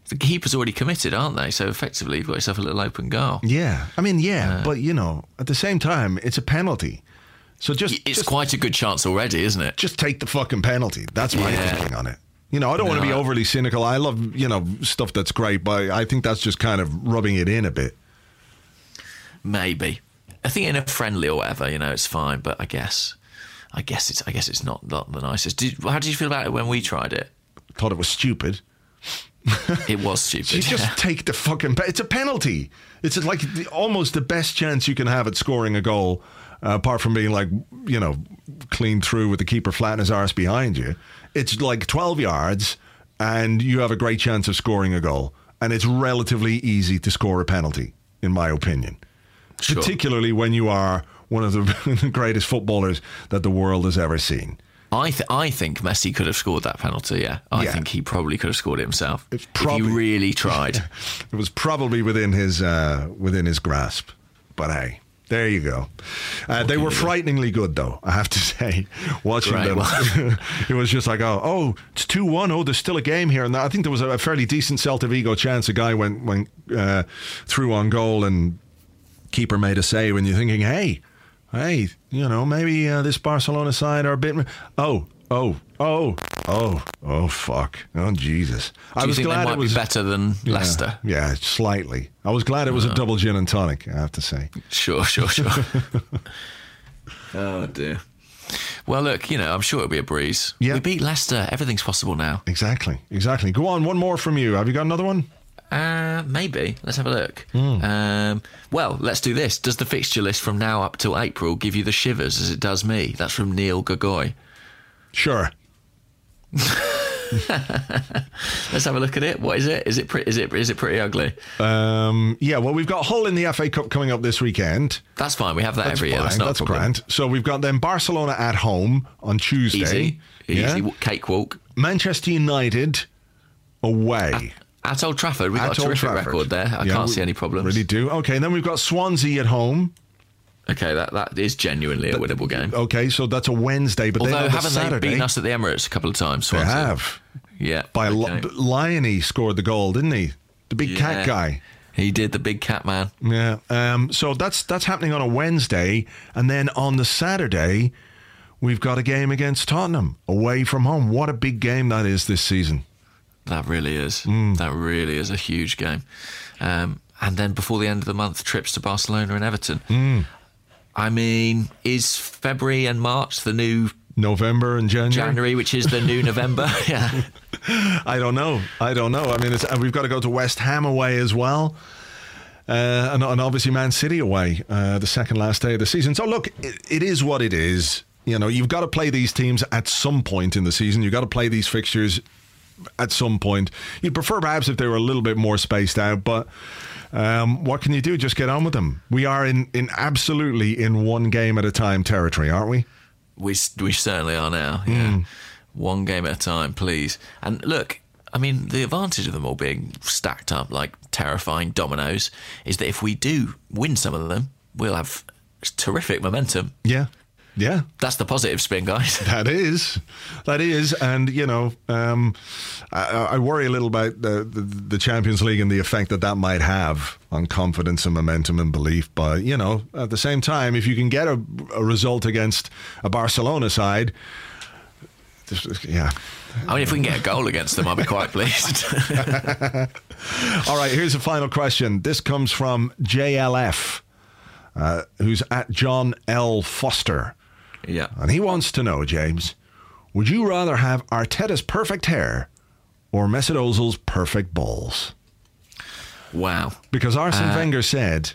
Speaker 4: the keeper's already committed, aren't they? So effectively, you've got yourself a little open goal.
Speaker 3: Yeah, I mean, yeah, but you know, at the same time, it's a penalty, so just
Speaker 4: It's
Speaker 3: just,
Speaker 4: quite a good chance already, isn't it?
Speaker 3: just take the fucking penalty. That's my
Speaker 4: Yeah.
Speaker 3: thinking on it. You know, I don't want to be overly cynical. I love, you know, stuff that's great, but I think that's just kind of rubbing it in a bit.
Speaker 4: Maybe. I think in a friendly or whatever, you know, it's fine. But I guess, I guess it's, I guess it's not, not the nicest. Did, how did you feel about it when we tried it?
Speaker 3: Thought it was stupid.
Speaker 4: It was stupid.
Speaker 3: You just take the fucking. Pe- it's a penalty. It's like the, almost the best chance you can have at scoring a goal, uh, apart from being like, you know, clean through with the keeper flat in his arse behind you. It's like 12 yards, and you have a great chance of scoring a goal. And it's relatively easy to score a penalty, in my opinion.
Speaker 4: Sure.
Speaker 3: Particularly when you are one of the greatest footballers that the world has ever seen.
Speaker 4: I, th- I think Messi could have scored that penalty. Yeah, I
Speaker 3: Yeah.
Speaker 4: think he probably could have scored it himself
Speaker 3: It's
Speaker 4: if he really tried.
Speaker 3: It was probably within his uh, within his grasp, but hey, there you go. Uh, they were frighteningly good, though. I have to say, watching
Speaker 4: Great.
Speaker 3: them, it was just like, oh, oh, it's two one. Oh, there's still a game here, and I think there was a fairly decent Celta Vigo chance. A guy went went uh, through on goal, and keeper made a save. And you're thinking, hey, hey, you know, maybe uh, this Barcelona side are a bit. Oh, oh, oh, Oh, oh, fuck. Oh, Jesus.
Speaker 4: Do
Speaker 3: I was
Speaker 4: think they
Speaker 3: glad
Speaker 4: might
Speaker 3: it was
Speaker 4: be better than
Speaker 3: Yeah,
Speaker 4: Leicester?
Speaker 3: Yeah, slightly. I was glad it was a double gin and tonic, I have to say.
Speaker 4: Sure, sure, sure. oh dear. Well, look, you know, I'm sure it'll be a breeze.
Speaker 3: Yeah.
Speaker 4: We beat Leicester. Everything's possible now.
Speaker 3: Exactly, exactly. Go on, one more from you. Have you got another one?
Speaker 4: Uh, maybe. Let's have a look.
Speaker 3: Hmm.
Speaker 4: Um, well, let's do this. Does the fixture list from now up till April give you the shivers as it does me? That's from Neil Gogoy.
Speaker 3: Sure.
Speaker 4: Let's have a look at it. What is it? Is it pre- is it is it pretty ugly?
Speaker 3: Um, yeah, well, we've got Hull in the FA Cup coming up this weekend.
Speaker 4: That's fine. We have that
Speaker 3: That's
Speaker 4: every year. That's not
Speaker 3: That's
Speaker 4: a problem.
Speaker 3: grand. So we've got then Barcelona at home on Tuesday.
Speaker 4: Easy, easy
Speaker 3: Yeah.
Speaker 4: w- cakewalk.
Speaker 3: Manchester United away.
Speaker 4: At Old Trafford, we've got
Speaker 3: at
Speaker 4: a terrific record there. I
Speaker 3: Yeah,
Speaker 4: can't see any problems.
Speaker 3: Really do. Okay, then we've got Swansea at home.
Speaker 4: Okay, that, that is genuinely a winnable game.
Speaker 3: Okay, so that's a Wednesday, but then
Speaker 4: Although
Speaker 3: on
Speaker 4: haven't
Speaker 3: Saturday,
Speaker 4: they beaten us at the Emirates a couple of times?
Speaker 3: They have.
Speaker 4: Yeah.
Speaker 3: By
Speaker 4: okay.
Speaker 3: Li- Liony scored the goal, didn't he? The big cat guy.
Speaker 4: He did the big cat man.
Speaker 3: Yeah. Um, so that's that's happening on a Wednesday, and then on the Saturday, we've got a game against Tottenham away from home. What a big game that is this season.
Speaker 4: That really is.
Speaker 3: Mm.
Speaker 4: That really is a huge game. Um, and then before the end of the month, trips to Barcelona and Everton.
Speaker 3: Mm.
Speaker 4: I mean, is February and March the new
Speaker 3: November and January.
Speaker 4: January, which is the new November? yeah.
Speaker 3: I don't know. I don't know. I mean, it's, and we've got to go to West Ham away as well. Uh, and, and obviously Man City away uh, the second last day of the season. So look, it, it is what it is. You know, you've got to play these teams at some point in the season. You've got to play these fixtures at some point. You'd prefer perhaps if they were a little bit more spaced out, but um, what can you do? Just get on with them. We are in, in absolutely in one game at a time territory, aren't we?
Speaker 4: We we certainly are now. Yeah, one game at a time, please. And look, I mean, the advantage of them all being stacked up like terrifying dominoes is that if we do win some of them, we'll have terrific momentum.
Speaker 3: Yeah. Yeah.
Speaker 4: That's the positive spin, guys.
Speaker 3: That is, that is, and you know, um, I, I worry a little about the, the the Champions League and the effect that that might have on confidence and momentum and belief. But you know, at the same time, if you can get a, a result against a Barcelona side, yeah.
Speaker 4: I mean, if we can get a goal against them, I'll be quite pleased.
Speaker 3: All right, here's a final question. This comes from JLF, uh, who's at John L. Foster.
Speaker 4: Yeah.
Speaker 3: And he wants to know, James, would you rather have Arteta's perfect hair or Mesut Ozil's perfect balls?
Speaker 4: Wow.
Speaker 3: Because Arsene
Speaker 4: Uh,
Speaker 3: Wenger said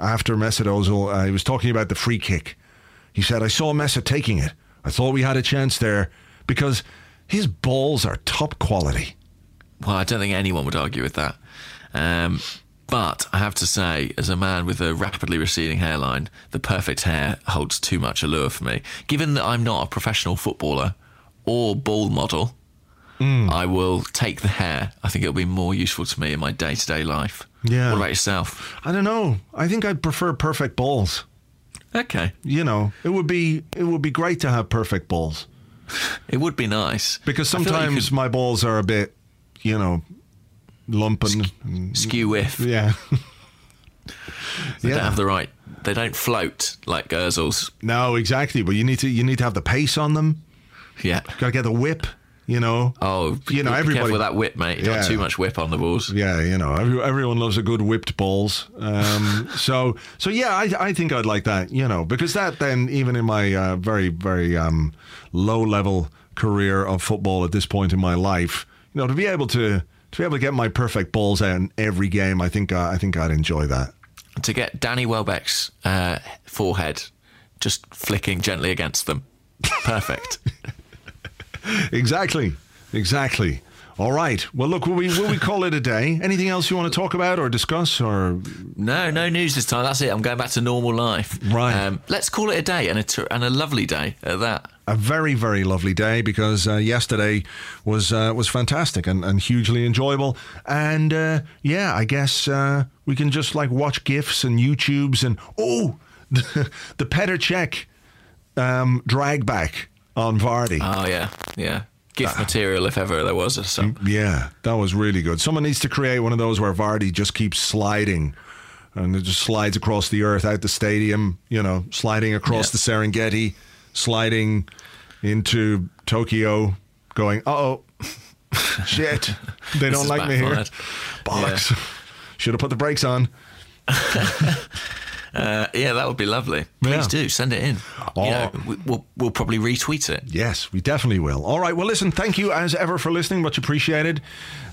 Speaker 3: after Mesut Ozil, uh, he was talking about the free kick. He said, I saw Mesut taking it. I thought we had a chance there because his balls are top quality.
Speaker 4: Well, I don't think anyone would argue with that. Um, but I have to say, as a man with a rapidly receding hairline, the perfect hair holds too much allure for me. Given that I'm not a professional footballer or ball model,
Speaker 3: Hmm.
Speaker 4: I will take the hair. I think it'll be more useful to me in my day to day life.
Speaker 3: Yeah.
Speaker 4: What about yourself?
Speaker 3: I don't know. I think I'd prefer perfect balls.
Speaker 4: Okay.
Speaker 3: You know, it would be it would be great to have perfect balls.
Speaker 4: It would be nice.
Speaker 3: Because
Speaker 4: feel like
Speaker 3: sometimes
Speaker 4: could
Speaker 3: my balls are a bit, you know, lumping. and-
Speaker 4: skew whiff.
Speaker 3: yeah.
Speaker 4: They don't have the right. They don't float like Gurzel's.
Speaker 3: No, exactly. But you need to you need to have the pace on them.
Speaker 4: Yeah.
Speaker 3: Got to get the whip. You know.
Speaker 4: Oh,
Speaker 3: you know everybody.
Speaker 4: with that whip, mate. You don't
Speaker 3: Yeah.
Speaker 4: want too much whip on the balls.
Speaker 3: Yeah, you know, every, everyone loves a good whipped balls. Um, so, so yeah, I, I think I'd like that. You know, because that then, even in my uh, very, very um, low level career of football at this point in my life, you know, to be able to to be able to get my perfect balls out in every game, I think uh, I think I'd enjoy that.
Speaker 4: to get Danny Welbeck's uh, forehead just flicking gently against them. Perfect.
Speaker 3: Exactly, exactly. All right. Well, look, will we will we call it a day? Anything else you want to talk about or discuss or
Speaker 4: no, no news this time. That's it. I'm going back to normal life.
Speaker 3: Right.
Speaker 4: Um, let's call it a day and a, ter- and a lovely day at that.
Speaker 3: a very very lovely day because uh, yesterday was uh, was fantastic and, and hugely enjoyable and uh, yeah I guess uh, we can just like watch gifs and YouTubes and oh the, the Petr Cech um, drag back on Vardy
Speaker 4: Oh, yeah. Yeah. Gift material, if ever there was. So.
Speaker 3: yeah that was really good someone needs to create one of those where Vardy just keeps sliding and it just slides across the earth out the stadium you know sliding across
Speaker 4: Yeah.
Speaker 3: the Serengeti sliding into Tokyo going, uh oh, shit, they don't like me here. Bollocks. Should have put the brakes on.
Speaker 4: Uh, yeah, that would be lovely. Please
Speaker 3: Yeah.
Speaker 4: do send it in.
Speaker 3: Oh.
Speaker 4: You know, we, we'll we'll probably retweet it.
Speaker 3: Yes, we definitely will. All right. Well, listen, thank you as ever for listening. Much appreciated.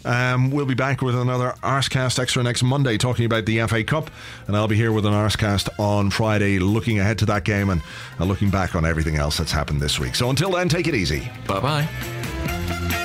Speaker 3: Um, we'll be back with another Arsecast Extra next Monday talking about the FA Cup. And I'll be here with an Arsecast on Friday looking ahead to that game and uh, looking back on everything else that's happened this week. So until then, take it easy.
Speaker 4: Bye bye.